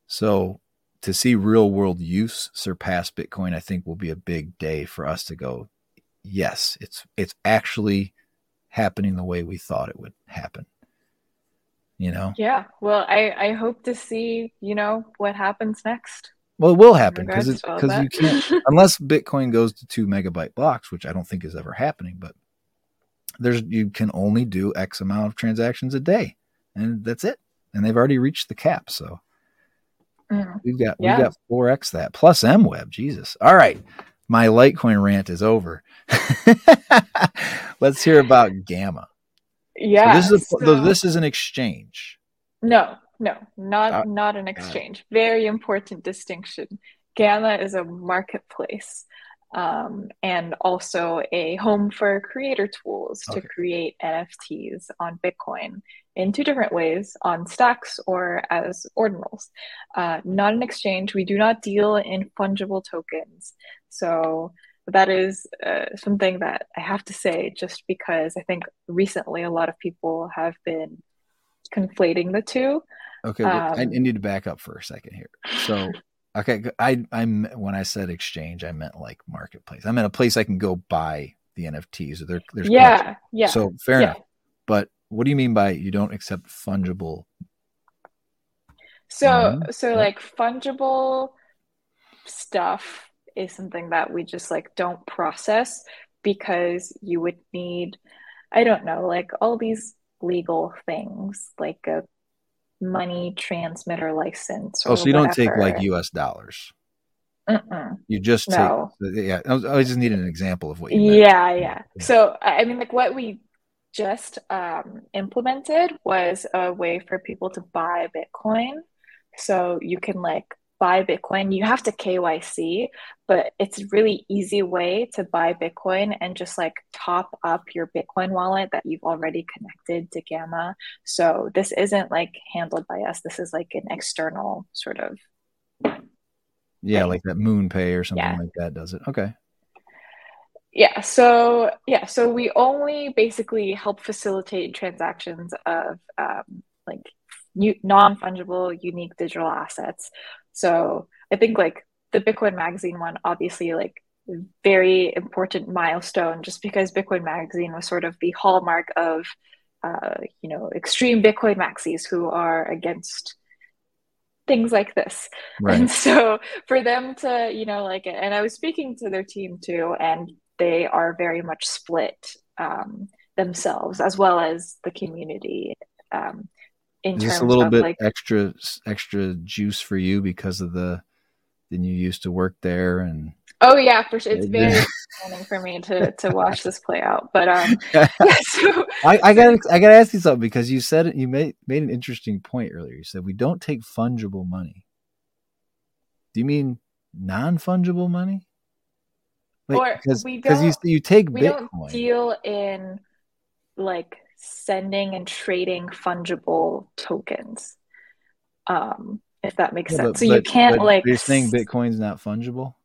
So to see real world use surpass Bitcoin, I think will be a big day for us to go, yes, it's, it's actually happening the way we thought it would happen. You know? Yeah. Well i i hope to see you know what happens next. Well it will happen because it's because you can't [LAUGHS] unless bitcoin goes to two megabyte blocks which i don't think is ever happening but there's you can only do x amount of transactions a day and that's it and they've already reached the cap so mm. we've got yeah. we've got 4x that plus M web. jesus all right my litecoin rant is over [LAUGHS] let's hear about gamma yeah. So this is a, so, this is an exchange. No, no, not uh, not an exchange. Uh, Very important distinction. Gamma is a marketplace um, and also a home for creator tools to create NFTs on Bitcoin in two different ways on stacks or as ordinals. Uh, not an exchange. We do not deal in fungible tokens. So that is uh, something that I have to say just because I think recently a lot of people have been conflating the two. Okay, um, I need to back up for a second here. So, [LAUGHS] okay, I I'm when I said exchange, I meant like marketplace. I meant a place I can go buy the NFTs. There, there's yeah, yeah. So fair yeah. enough. But what do you mean by you don't accept fungible? So, mm-hmm. so like fungible stuff is something that we just like don't process because you would need i don't know like all these legal things like a money transmitter license oh so you whatever. don't take like us dollars Mm-mm. you just no. take yeah i just needed an example of what you meant. yeah yeah so i mean like what we just um, implemented was a way for people to buy bitcoin so you can like buy Bitcoin, you have to KYC, but it's a really easy way to buy Bitcoin and just like top up your Bitcoin wallet that you've already connected to Gamma. So this isn't like handled by us. This is like an external sort of. Yeah, thing. like that MoonPay or something yeah. like that does it. Okay. Yeah. So yeah. So we only basically help facilitate transactions of um, like non fungible, unique digital assets. So I think like the Bitcoin Magazine one, obviously, like very important milestone, just because Bitcoin Magazine was sort of the hallmark of, uh, you know, extreme Bitcoin maxis who are against things like this. Right. [LAUGHS] And so for them to, you know, like, and I was speaking to their team too, and they are very much split um, themselves as well as the community. Um, in Is this a little bit like, extra extra juice for you because of the then you used to work there and oh yeah for sure. It's very [LAUGHS] exciting for me to to watch this play out. But um [LAUGHS] [LAUGHS] yeah, so, I, I gotta i gotta ask you something because you said you made made an interesting point earlier. You said we don't take fungible money. Do you mean non-fungible money like, or because we don't you, you take we Bitcoin. don't deal in like sending and trading fungible tokens. Um, if that makes yeah, sense. But, so you can't like you're saying Bitcoin's not fungible?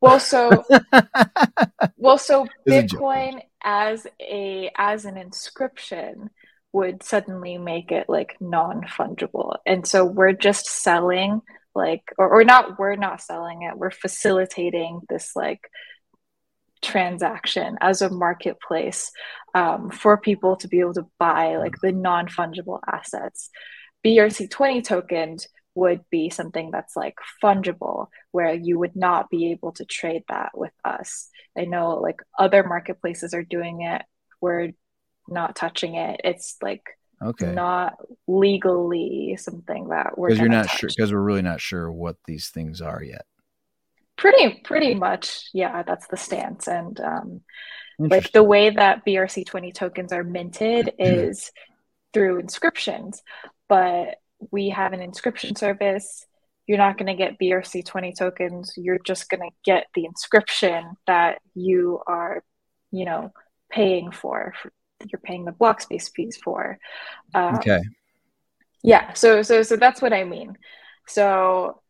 Well, so [LAUGHS] well, so Bitcoin as a as an inscription would suddenly make it like non-fungible. And so we're just selling like or, or not we're not selling it, we're facilitating this like transaction as a marketplace um, for people to be able to buy like the non-fungible assets. Brc20 tokens would be something that's like fungible where you would not be able to trade that with us. I know like other marketplaces are doing it. We're not touching it. It's like okay. not legally something that we're because you're not touch. sure because we're really not sure what these things are yet. Pretty pretty much yeah that's the stance and um, like the way that brc20 tokens are minted [CLEARS THROAT] is through inscriptions but we have an inscription service. You're not going to get brc20 tokens you're just going to get the inscription that you are you know paying for you're paying the block space fees for. Um, okay. Yeah. So so so that's what I mean. So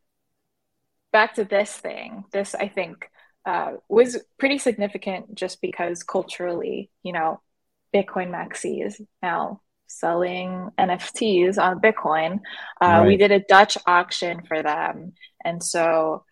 back to this thing. This I think uh, was pretty significant just because culturally, you know, Bitcoin Maxi is now selling NFTs on Bitcoin. Uh, right. We did a Dutch auction for them, and so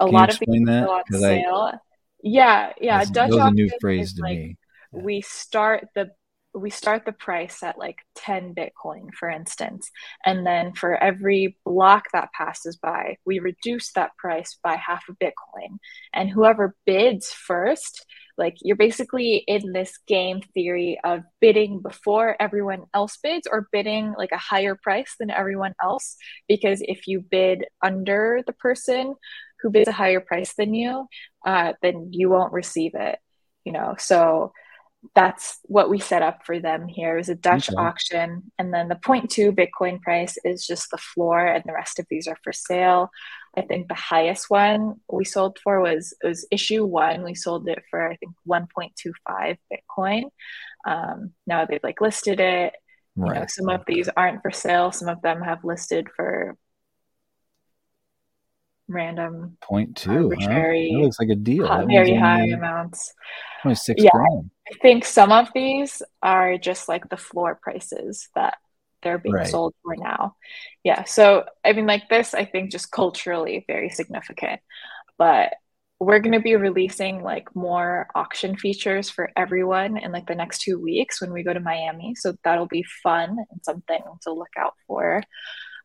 a Can lot of these that? on sale. I, yeah, yeah. Dutch auction a new phrase to like, me. We start the we start the price at like 10 bitcoin for instance. And then for every block that passes by we reduce that price by half a bitcoin. And whoever bids first like you're basically in this game theory of bidding before everyone else bids or bidding like a higher price than everyone else. Because if you bid under the person who bids a higher price than you uh, then you won't receive it you know? So that's what we set up for them here. It was a Dutch okay. auction. And then the 0.2 Bitcoin price is just the floor, and the rest of these are for sale. I think the highest one we sold for was was issue one. We sold it for I think 1.25 Bitcoin. Um, now they've like listed it. Right. You know, some of these aren't for sale. Some of them have listed for random point two. Huh? That looks like a deal. High, very high amounts. Twenty six yeah, grand. I think some of these are just like the floor prices that they're being right. sold for now. Yeah. So I mean, like this, I think just culturally very significant. But we're going to be releasing like more auction features for everyone in like the next two weeks when we go to Miami. So that'll be fun and something to look out for.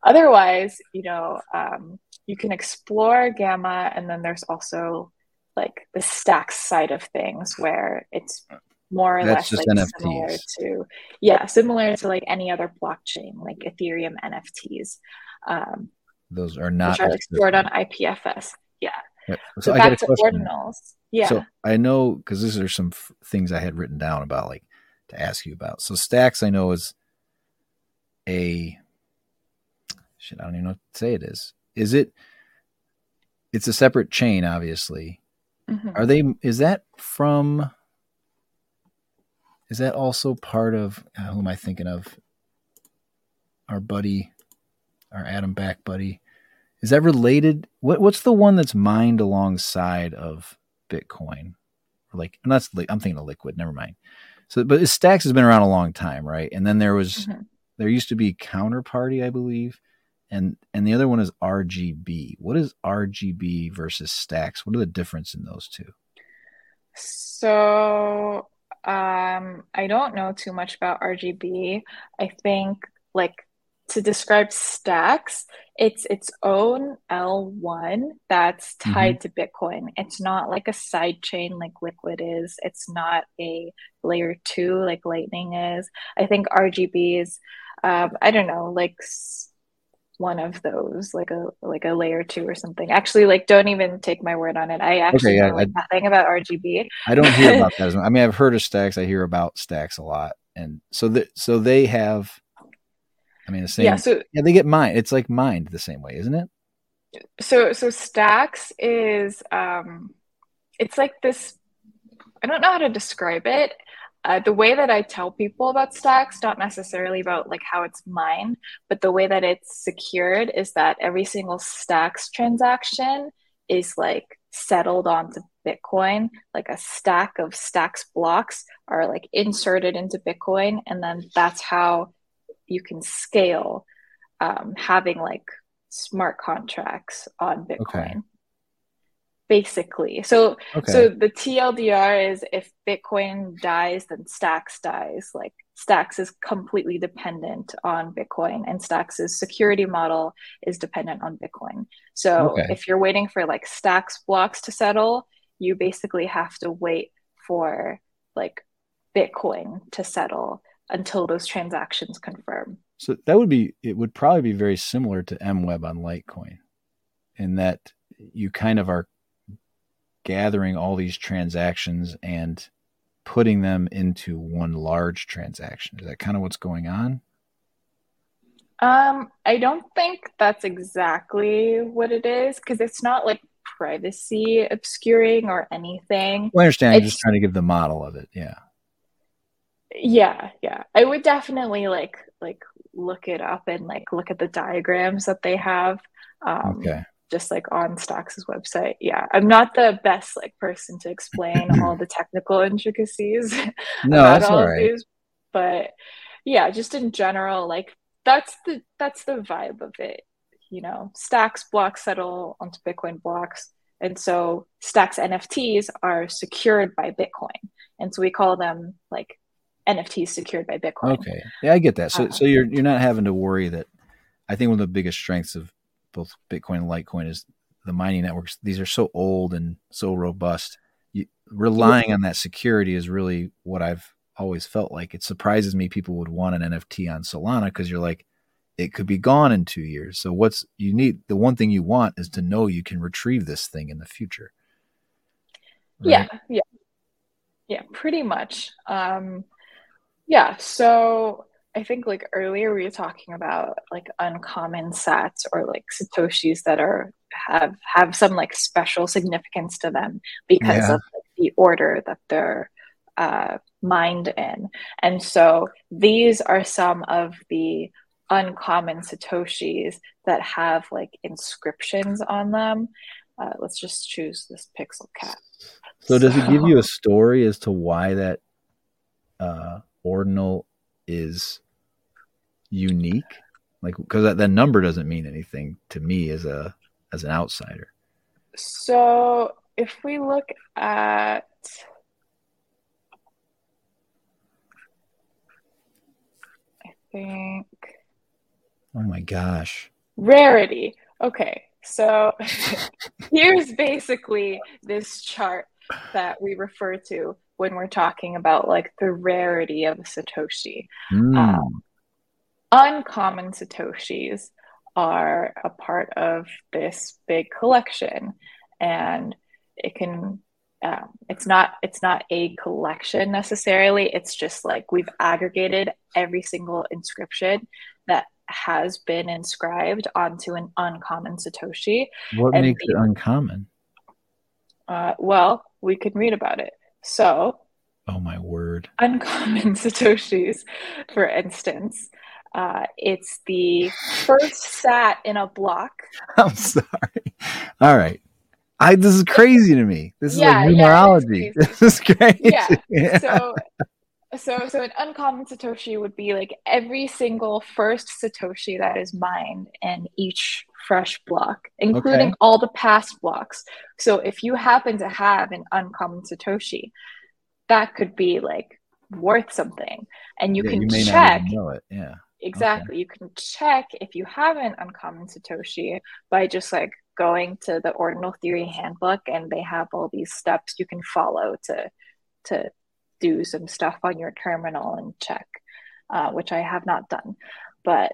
Otherwise, you know, um, you can explore Gamma, and then there's also like the stacks side of things where it's more or That's less like NFTs. similar to yeah, similar to like any other blockchain, like Ethereum NFTs. Um, Those are not are, stored on IPFS. Yeah. So, so, I got a question. Ordinals. Yeah. So I know because these are some f- things I had written down about, like to ask you about. So stacks, I know is a shit. I don't even know what to say. It is is it it's a separate chain obviously. Mm-hmm. are they is that from is that also part of uh, who am i thinking of? Our buddy our Adam Back buddy. Is that related what what's the one that's mined alongside of bitcoin? Or like and that's i'm thinking of liquid never mind. So but stacks has been around a long time right? And then there was mm-hmm. there used to be counterparty i believe and and the other one is RGB. What is RGB versus Stacks? What are the difference in those two? So um, I don't know too much about RGB. I think like to describe Stacks, it's its own L1 that's mm-hmm. tied mm-hmm. to Bitcoin. It's not like a side chain like Liquid is. It's not a layer two like Lightning is. I think RGB is, um, I don't know, like one of those, like a like a layer two or something. Actually, like don't even take my word on it. I actually okay, yeah, know like, nothing about RGB. I don't hear about [LAUGHS] that. I mean, I've heard of stacks. I hear about stacks a lot, and so that so they have. I mean, the same. Yeah, so yeah, they get mined. It's like mined the same way, isn't it? So so stacks is um, it's like this. I don't know how to describe it. Uh, the way that I tell people about stacks, not necessarily about like how it's mined, but the way that it's secured is that every single stacks transaction is like settled onto Bitcoin. Like a stack of stacks blocks are like inserted into Bitcoin, and then that's how you can scale um, having like smart contracts on Bitcoin. Okay basically. So okay. so the TLDR is if Bitcoin dies, then Stacks dies. Like Stacks is completely dependent on Bitcoin, and Stacks' security model is dependent on Bitcoin. So okay. if you're waiting for like Stacks blocks to settle, you basically have to wait for like Bitcoin to settle until those transactions confirm. So that would be it would probably be very similar to MWeb on Litecoin in that you kind of are gathering all these transactions and putting them into one large transaction. Is that kind of what's going on? Um, I don't think that's exactly what it is because it's not like privacy obscuring or anything. Well, I understand. I'm just trying to give the model of it. Yeah. Yeah, yeah. I would definitely like like look it up and like look at the diagrams that they have. Um, Okay. Just like on Stacks' website. Yeah, I'm not the best like person to explain [CLEARS THROAT] all the technical intricacies No, about that's all all of these, but yeah, just in general, like that's the that's the vibe of it. You know, Stacks blocks settle onto Bitcoin blocks, and so Stacks NFTs are secured by Bitcoin, and so we call them like NFTs secured by Bitcoin. Okay. Yeah, I get that. So Uh, so you're you're not having to worry that I think one of the biggest strengths of both Bitcoin and Litecoin is the mining networks. These are so old and so robust. You, relying on that security is really what I've always felt like. It surprises me people would want an NFT on Solana because you're like, it could be gone in two years. So what's you need? The one thing you want is to know you can retrieve this thing in the future. Yeah, yeah, yeah, pretty much. Um, yeah, so I think like earlier we were talking about like uncommon sats or like satoshis that are have have some like special significance to them because Yeah. of like, the order that they're uh, mined in. And so these are some of the uncommon satoshis that have like inscriptions on them. Uh, let's just choose this pixel cat. So does it give you a story as to why that uh, ordinal is unique? Like, because that, number doesn't mean anything to me as a as an outsider. So if we look at I think Oh my gosh! rarity. Okay, so [LAUGHS] here's basically this chart that we refer to when we're talking about like the rarity of a Satoshi. Hmm. Um, uncommon satoshis are a part of this big collection and it can um, it's not it's not a collection necessarily it's just like we've aggregated every single inscription that has been inscribed onto an uncommon satoshi what and makes the- it uncommon? uh, well we can read about it so Oh my word! uncommon [LAUGHS] satoshis for instance uh, it's the first sat in a block [LAUGHS] I'm sorry. All right. I this is crazy to me. This is Yeah, like yeah, numerology. crazy. [LAUGHS] this is crazy. Yeah. so so so an uncommon satoshi would be like every single first satoshi that is mined in each fresh block including Okay. all the past blocks so if you happen to have an uncommon satoshi that could be like worth something and you Yeah, can you check it. Yeah. Exactly. You can check if you have an uncommon satoshi by just like going to the ordinal theory handbook and they have all these steps you can follow to to do some stuff on your terminal and check uh, which i have not done. But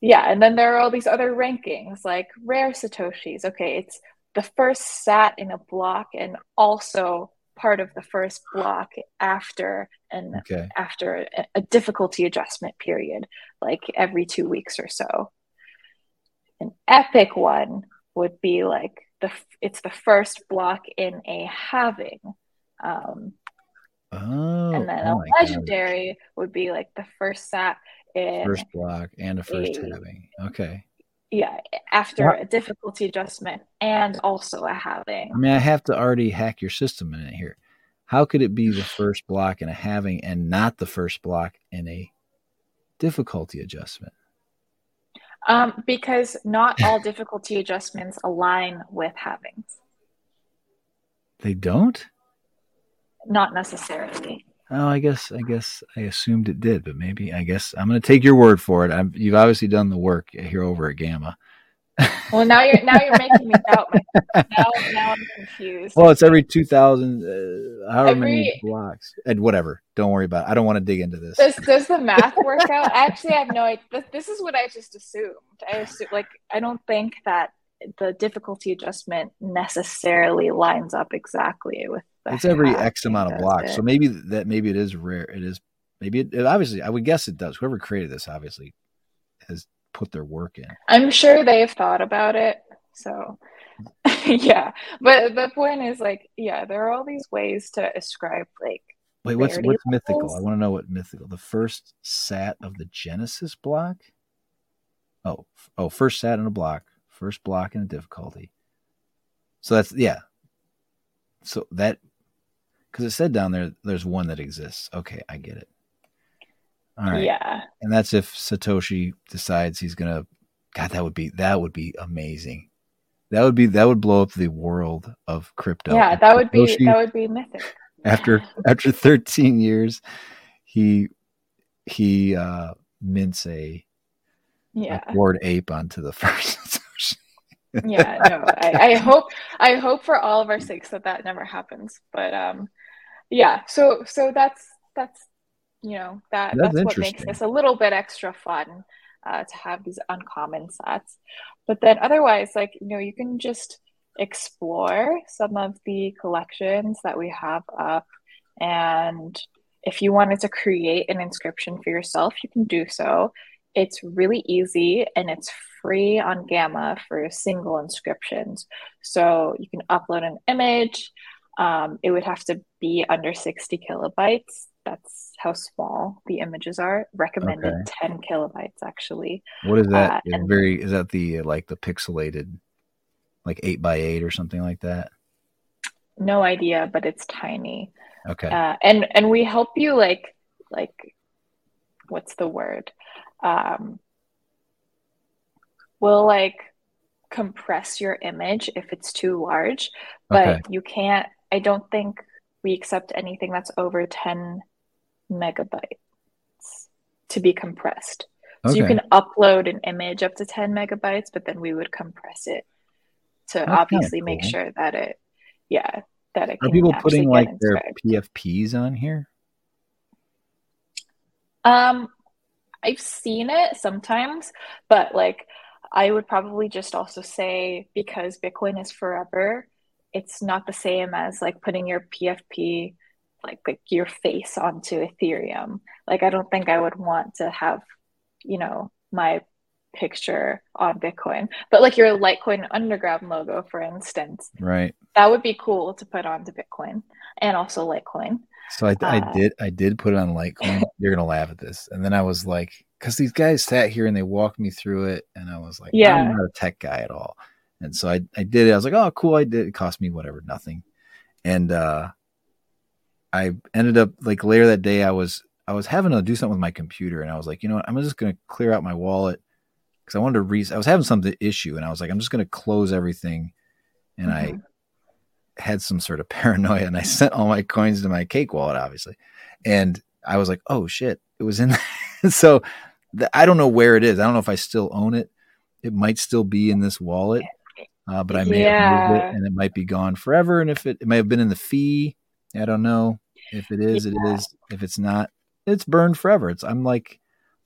yeah and then there are all these other rankings like rare satoshis. Okay it's the first sat in a block and also part of the first block after and Okay. after a- difficulty adjustment period, like every two weeks or so. An epic one would be like the it's the first block in a halving um, Oh. and then oh a God. legendary would be like the first sat in First block and a first a- halving. Okay. Yeah after What? a difficulty adjustment and also a halving. I mean, I have to already hack your system in it here. How could it be the [SIGHS] first block in a halving and not the first block in a difficulty adjustment? Um, because not all [LAUGHS] difficulty adjustments align with halvings. They don't? Not necessarily. Oh, I guess I guess I assumed it did, but maybe I guess I'm going to take your word for it. I'm, you've obviously done the work here over at Gamma. Well, now you're now you're making me doubt myself. Now, now I'm confused. Well, it's every 2,000, uh, however many blocks. And whatever. Don't worry about it. I don't want to dig into this. Does does the math work out? Actually, I have no idea. This, this is what I just assumed. I assume, like I don't think that the difficulty adjustment necessarily lines up exactly with. It's every X amount of blocks. it? So maybe that maybe it is rare. It is maybe it, it obviously I would guess it does. Whoever created this obviously has put their work in. I'm sure they've thought about it. So, [LAUGHS] [LAUGHS] yeah. But the point is, like, yeah, there are all these ways to ascribe, like, Wait, what's what's levels. mythical? I want to know what mythical. The first sat of the Genesis block. Oh, oh, first sat in a block, first block in a difficulty. So that's yeah. So that because it said down there there's one that exists. Okay, I get it. All right. Yeah. And that's if Satoshi decides he's gonna. God, that would be that would be amazing. That would be that would blow up the world of crypto. Yeah, that would Satoshi, be that would be mythic. After [LAUGHS] after 13 years, he he uh mints a yeah bored ape onto the [LAUGHS] first. yeah, no, I, I hope I hope for all of our sakes that that never happens. But um, yeah, so so that's that's you know that that's, that's what makes this a little bit extra fun uh, to have these uncommon sats. But then otherwise, like you know, you can just explore some of the collections that we have up and if you wanted to create an inscription for yourself you can do so it's really easy and it's free on Gamma for single inscriptions. So you can upload an image. Um, it would have to be under 60 kilobytes. That's how small the images are. Recommended okay. 10 kilobytes actually. What is that? Uh, and, very is that the like the pixelated like eight by eight or something like that? No idea, but it's tiny. Okay. Uh, and and we help you like like what's the word? Um, will like compress your image if it's too large, but okay. you can't. I don't think we accept anything that's over 10 megabytes to be compressed. Okay. So you can upload an image up to 10 megabytes, but then we would compress it to that's obviously cool. make sure that it, yeah, that it Are people putting like their PFPs on here? Um, I've seen it sometimes, but like I would probably just also say because Bitcoin is forever, it's not the same as like putting your PFP like like your face onto Ethereum. Like I don't think I would want to have, you know, my picture on Bitcoin. But like your Litecoin underground logo, for instance. Right. That would be cool to put onto Bitcoin and also Litecoin. So I, uh, I did I did put it on Litecoin. [LAUGHS] You're gonna laugh at this, and then I was like, because these guys sat here and they walked me through it, and I was like, yeah, I'm not a tech guy at all. And so I I did it. I was like, oh, cool, I did. It cost me whatever, nothing. And uh, I ended up like later that day, I was I was having to do something with my computer, and I was like, you know what, I'm just gonna clear out my wallet because I wanted to re. I was having some issue, and I was like, I'm just gonna close everything, and mm-hmm. I had some sort of [LAUGHS] paranoia and I sent all my coins to my cake wallet, obviously. And I was like, oh shit, it was in there. [LAUGHS] so the, I don't know where it is. I don't know if I still own it. It might still be in this wallet, uh, but I may yeah. have moved it and it might be gone forever. And if it, it may have been in the fee, I don't know. If it is, yeah. it is. If it's not, it's burned forever. It's I'm like,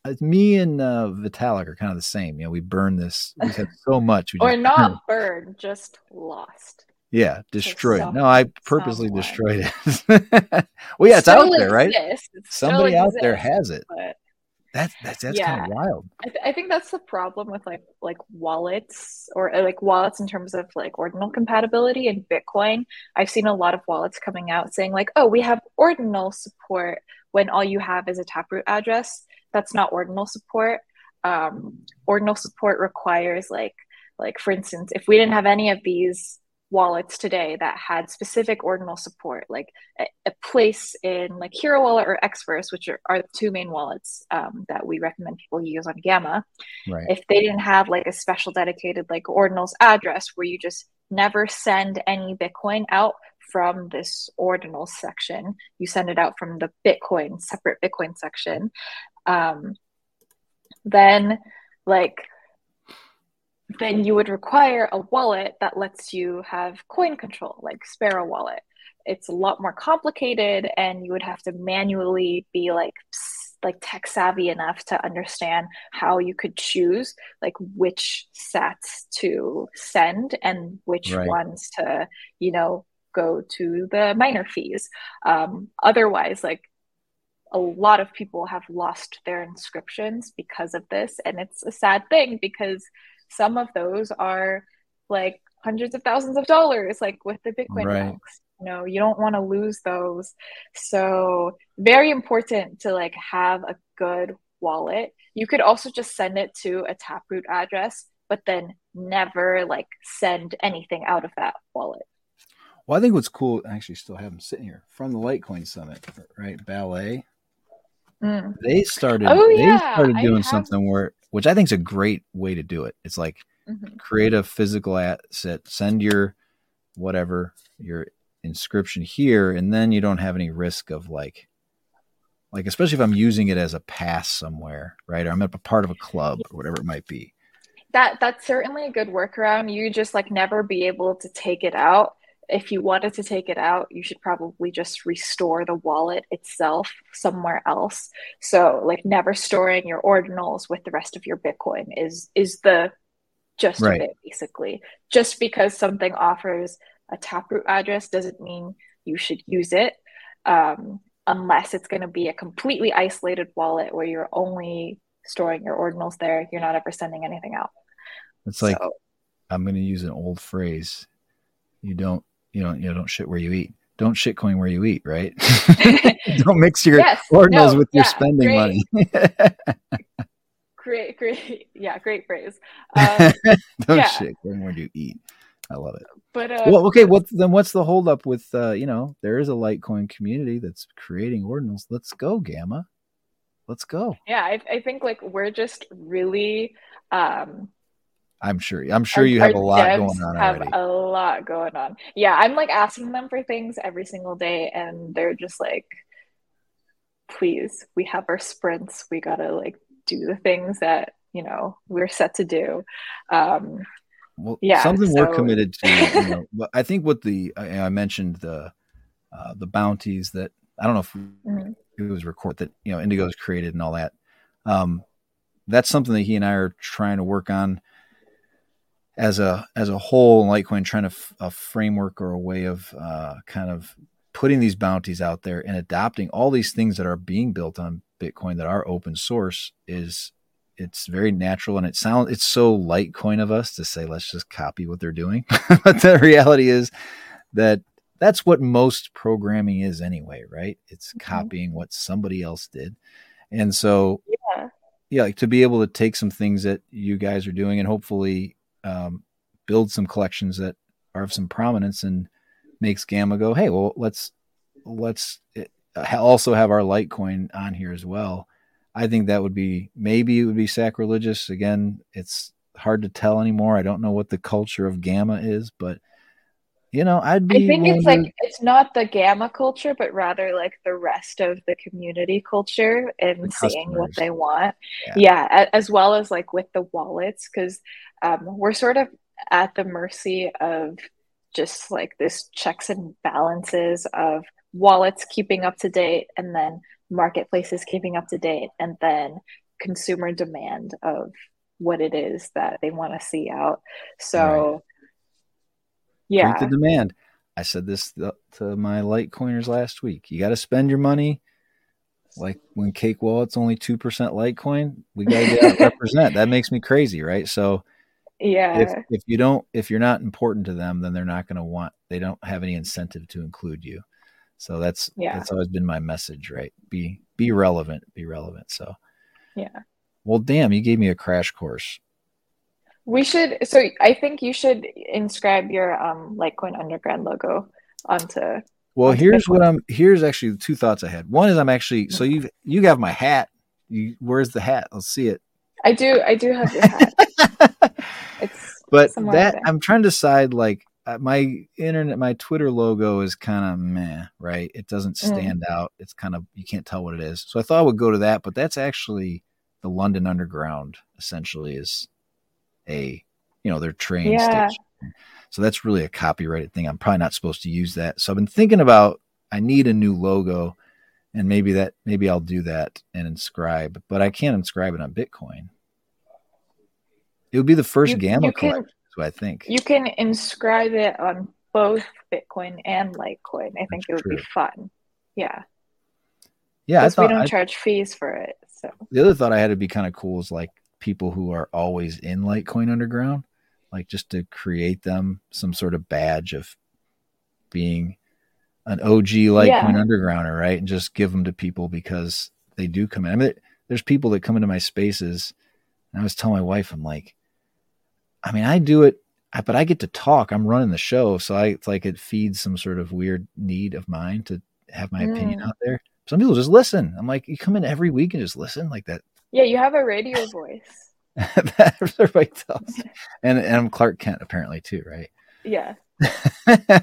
it's me and uh, Vitalik are kind of the same. You know, we burn this. We had so much. We [LAUGHS] or not [LAUGHS] burned, just lost. Yeah, destroyed. No, I purposely destroyed it. [LAUGHS] well, yeah, it's out there, right? Somebody out there has it. That's that's that's yeah. kind of wild. I, th- I, think that's the problem with like like wallets or uh, like wallets in terms of like ordinal compatibility and Bitcoin. I've seen a lot of wallets coming out saying like, "Oh, we have ordinal support," when all you have is a taproot address. That's not ordinal support. Um, ordinal support requires like like for instance, if we didn't have any of these wallets today that had specific ordinal support, like a, a place in like Hiro Wallet or Xverse, which are, are the two main wallets um, that we recommend people use on Gamma. Right. If they didn't have like a special dedicated like ordinals address where you just never send any Bitcoin out from this ordinal section, you send it out from the Bitcoin separate Bitcoin section. Um, then like then you would require a wallet that lets you have coin control, like Sparrow Wallet. It's a lot more complicated, and you would have to manually be like like tech savvy enough to understand how you could choose like which sats to send and which right. ones to you know go to the miner fees. Um, otherwise, like a lot of people have lost their inscriptions because of this, and it's a sad thing because some of those are like hundreds of thousands of dollars, like with the Bitcoin right. You know, you don't want to lose those. So very important to like have a good wallet. You could also just send it to a Taproot address, but then never like send anything out of that wallet. Well, I think what's cool, I actually still have them sitting here from the Litecoin Summit, right? Ballet. Mm. They started. Oh, they yeah. started doing something where, which I think is a great way to do it. It's like mm-hmm. create a physical asset, send your whatever your inscription here, and then you don't have any risk of like, like especially if I'm using it as a pass somewhere, right? Or I'm a part of a club or whatever it might be. That that's certainly a good workaround. You just like never be able to take it out if you wanted to take it out, you should probably just restore the wallet itself somewhere else. So like never storing your ordinals with the rest of your Bitcoin is is the just right. it basically. Just because something offers a taproot address doesn't mean you should use it. Um, unless it's going to be a completely isolated wallet where you're only storing your ordinals there, you're not ever sending anything out. It's like so, I'm going to use an old phrase. You don't you don't you know, don't shit where you eat. Don't shit coin where you eat, right? [LAUGHS] [LAUGHS] don't mix your yes, ordinals no, with yeah, your spending great. money. [LAUGHS] great, great, yeah, great phrase. Um, don't yeah. shit coin where you eat. I love it. But uh, well, okay. What then? What's the holdup with? Uh, you know, there is a Litecoin community that's creating ordinals. Let's go, Gamma. Let's go. Yeah, I, I think like we're just really um, I'm sure. I'm sure our, you have a lot going on have already. A lot going on. Yeah, I'm like asking them for things every single day, and they're just like, "Please, we have our sprints. We gotta like do the things that you know we're set to do." Um, well, yeah, something so... we're committed to. You know, [LAUGHS] I think what the I, I mentioned the uh, the bounties that I don't know if mm-hmm. it was record that you know Indigo's created and all that. Um, that's something that he and I are trying to work on as a as a whole, Litecoin trying to f- a framework or a way of uh, kind of putting these bounties out there and adopting all these things that are being built on Bitcoin that are open source is it's very natural and it sounds it's so Litecoin of us to say let's just copy what they're doing, [LAUGHS] but the reality is that that's what most programming is anyway, right? It's mm-hmm. copying what somebody else did, and so yeah. yeah, like to be able to take some things that you guys are doing and hopefully um, build some collections that are of some prominence and makes Gamma go, hey, well, let's let's uh, also have our Litecoin on here as well. I think that would be maybe it would be sacrilegious. Again, it's hard to tell anymore. I don't know what the culture of Gamma is, but you know, I'd be. I think it's like it's not the Gamma culture, but rather like the rest of the community culture and seeing what they want. Yeah. yeah, as well as like with the wallets, because um, we're sort of at the mercy of just like this checks and balances of wallets keeping up to date and then marketplaces keeping up to date and then consumer demand of what it is that they want to see out so right. Yeah. Create the demand. I said this to my litecoiners last week. You got to spend your money. Like when cake wallet's only 2% litecoin we got to get [LAUGHS] represent. That makes me crazy right? So yeah. if, if you don't if you're not important to them then they're not going to want they don't have any incentive to include you. So that's yeah. that's always been my message right? Be be relevant be relevant. So yeah. Well damn you gave me a crash course we should so i think you should inscribe your um litecoin underground logo onto well onto here's what i'm here's actually two thoughts i had one is i'm actually so you you have my hat you where's the hat let's see it i do i do have your hat [LAUGHS] it's but that I'm trying to decide like uh, my internet my Twitter logo is kind of meh, right? It doesn't mm. stand mm. out. It's kind of you can't tell what it is. So I thought I would go to that, but that's actually the London Underground essentially is a you know their train yeah. station. So that's really a copyrighted thing. I'm probably not supposed to use that. So I've been thinking about I need a new logo and maybe that maybe I'll do that and inscribe, but I can't inscribe it on Bitcoin. It would be the first you, Gamma you can, collection, I think. You can inscribe it on both Bitcoin and Litecoin. I think That's it would true. be fun. Yeah. Yeah, because we don't I, charge fees for it. So the other thought I had to be kind of cool is like people who are always in Litecoin Underground, like just to create them some sort of badge of being an OG Litecoin yeah. undergrounder, right? And just give them to people because they do come in. I mean, there's people that come into my spaces, and I was telling my wife, I'm like, I mean, I do it, but I get to talk. I'm running the show, so I it's like it feeds some sort of weird need of mine to have my mm. opinion out there. Some people just listen. I'm like, you come in every week and just listen like that. Yeah, you have a radio voice. [LAUGHS] everybody tells. And, and I'm Clark Kent apparently too, right? Yeah. [LAUGHS]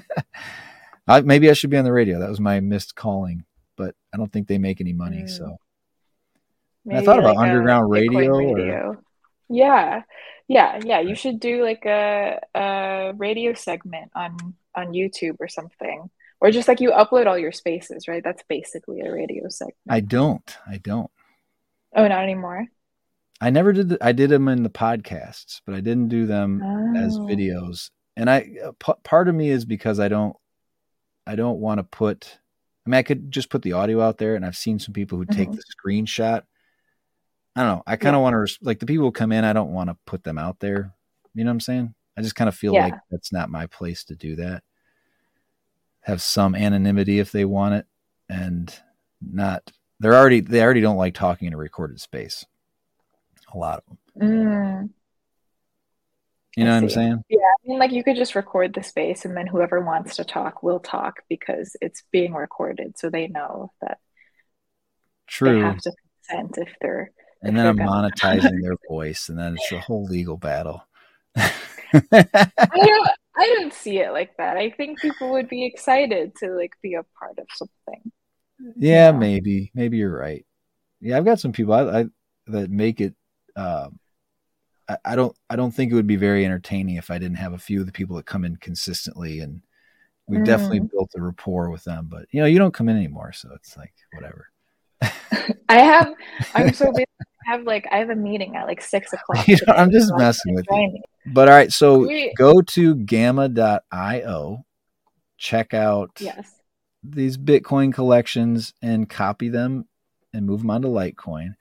I, maybe I should be on the radio. That was my missed calling, but I don't think they make any money. Mm. So I thought about underground radio. radio. Or... Yeah, yeah, yeah. You should do like a, a radio segment on on YouTube or something, or just like you upload all your spaces, right? That's basically a radio segment. I don't. I don't. Oh, not anymore. I never did. The, I did them in the podcasts, but I didn't do them oh. as videos. And I uh, part of me is because I don't. I don't want to put. I mean, I could just put the audio out there, and I've seen some people who take mm-hmm. the screenshot. I don't know. I kind of yeah. want to like the people who come in. I don't want to put them out there. You know what I'm saying? I just kind of feel yeah. like that's not my place to do that. Have some anonymity if they want it, and not. They're already. They already don't like talking in a recorded space a lot of them. Mm. You know what I'm saying? Yeah, I mean, like you could just record the space, and then whoever wants to talk will talk because it's being recorded, so they know that. True. They have to consent if they're. And if then I'm monetizing their [LAUGHS] voice, and then it's a whole legal battle. I [LAUGHS] don't. I don't see it like that. I think people would be excited to like be a part of something. Yeah, know? maybe. Maybe you're right. Yeah, I've got some people I, I that make it um, I, I, don't I don't think it would be very entertaining if I didn't have a few of the people that come in consistently, and we've mm. definitely built a rapport with them. But you know, you don't come in anymore, so it's like whatever. [LAUGHS] I have. I'm so [LAUGHS] busy. I have like I have a meeting at like six [LAUGHS] o'clock. you know, I'm just so messing with you. But all right, so go to gamma.io, check out yes. These Bitcoin collections and copy them and move them onto Litecoin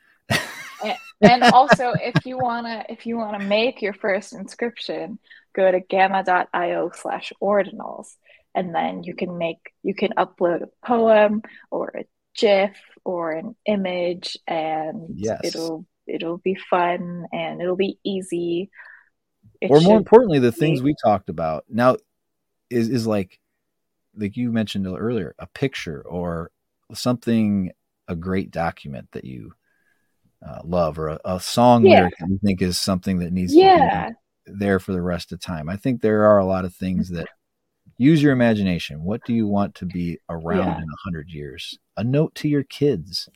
and [LAUGHS] also if you wanna if you wanna make your first inscription, go to gamma.io slash ordinals and then you can make you can upload a poem or a GIF or an image and yes. it'll it'll be fun and it'll be easy. It or more importantly, the be... things we talked about now is is like like you mentioned earlier, a picture or something a great document that you uh, love or a, a song yeah. lyric that you think is something that needs yeah. to be there for the rest of time. I think there are a lot of things that use your imagination. What do you want to be around yeah. in a hundred years? A note to your kids.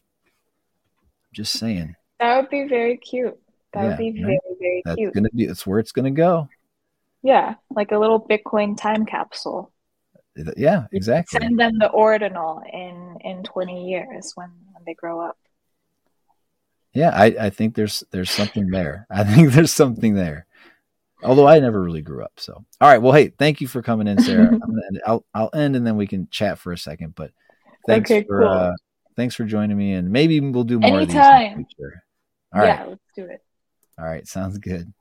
Just saying. That would be very cute. That yeah, would be very, very that's cute. Gonna be that's where it's gonna go. Yeah, like a little Bitcoin time capsule. Yeah, exactly. Send them the ordinal in in twenty years when, when they grow up yeah, I, I think there's there's something there. [LAUGHS] I think there's something there. Although I never really grew up. So all right. Well, hey, thank you for coming in, Sarah. [LAUGHS] I'm gonna end, I'll I'll end and then we can chat for a second. But thanks okay, for cool. uh, thanks for joining me, and maybe we'll do more Anytime. of these in the future. All right. Yeah, let's do it. All right, sounds good.